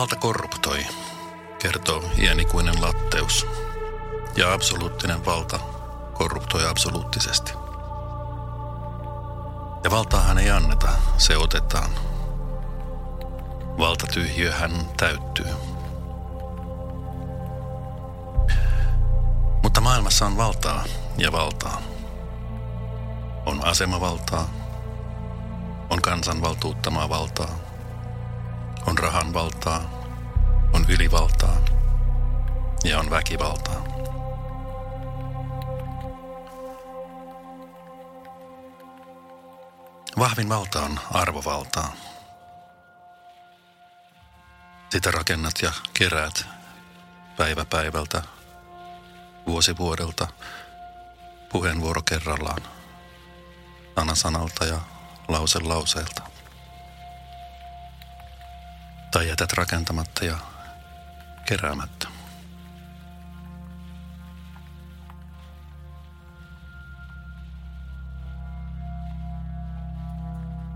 Valta korruptoi, kertoo iänikuinen latteus. Ja absoluuttinen valta korruptoi absoluuttisesti. Ja valtaahan ei anneta, se otetaan. Valtatyhjiö hän täyttyy. Mutta maailmassa on valtaa ja valtaa. On asemavaltaa, on kansanvaltuuttamaa valtaa – on rahan valtaa, on ylivaltaa ja on väkivaltaa. Vahvin valta on arvovaltaa. Sitä rakennat ja keräät päivä päivältä, vuosi vuodelta, puheenvuoro kerrallaan, sana sanalta ja lause lauseelta tai jätät rakentamatta ja keräämättä.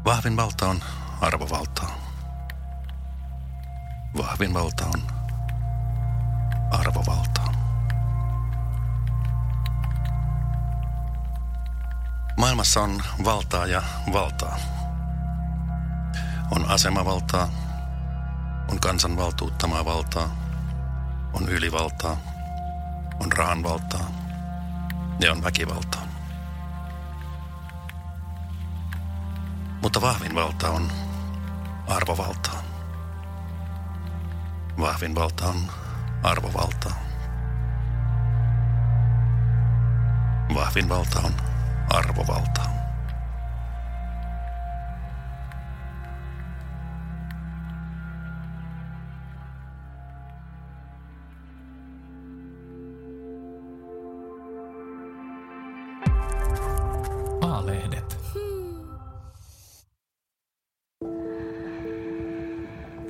Vahvin valta on arvovaltaa. Vahvin valta on arvovaltaa. Maailmassa on valtaa ja valtaa. On asemavaltaa, on kansan valtuuttamaa valtaa, on ylivaltaa, on rahan valtaa ja on väkivaltaa. Mutta vahvin valta on arvovaltaa. Vahvin valta on arvovaltaa. Vahvin valta on arvovaltaa.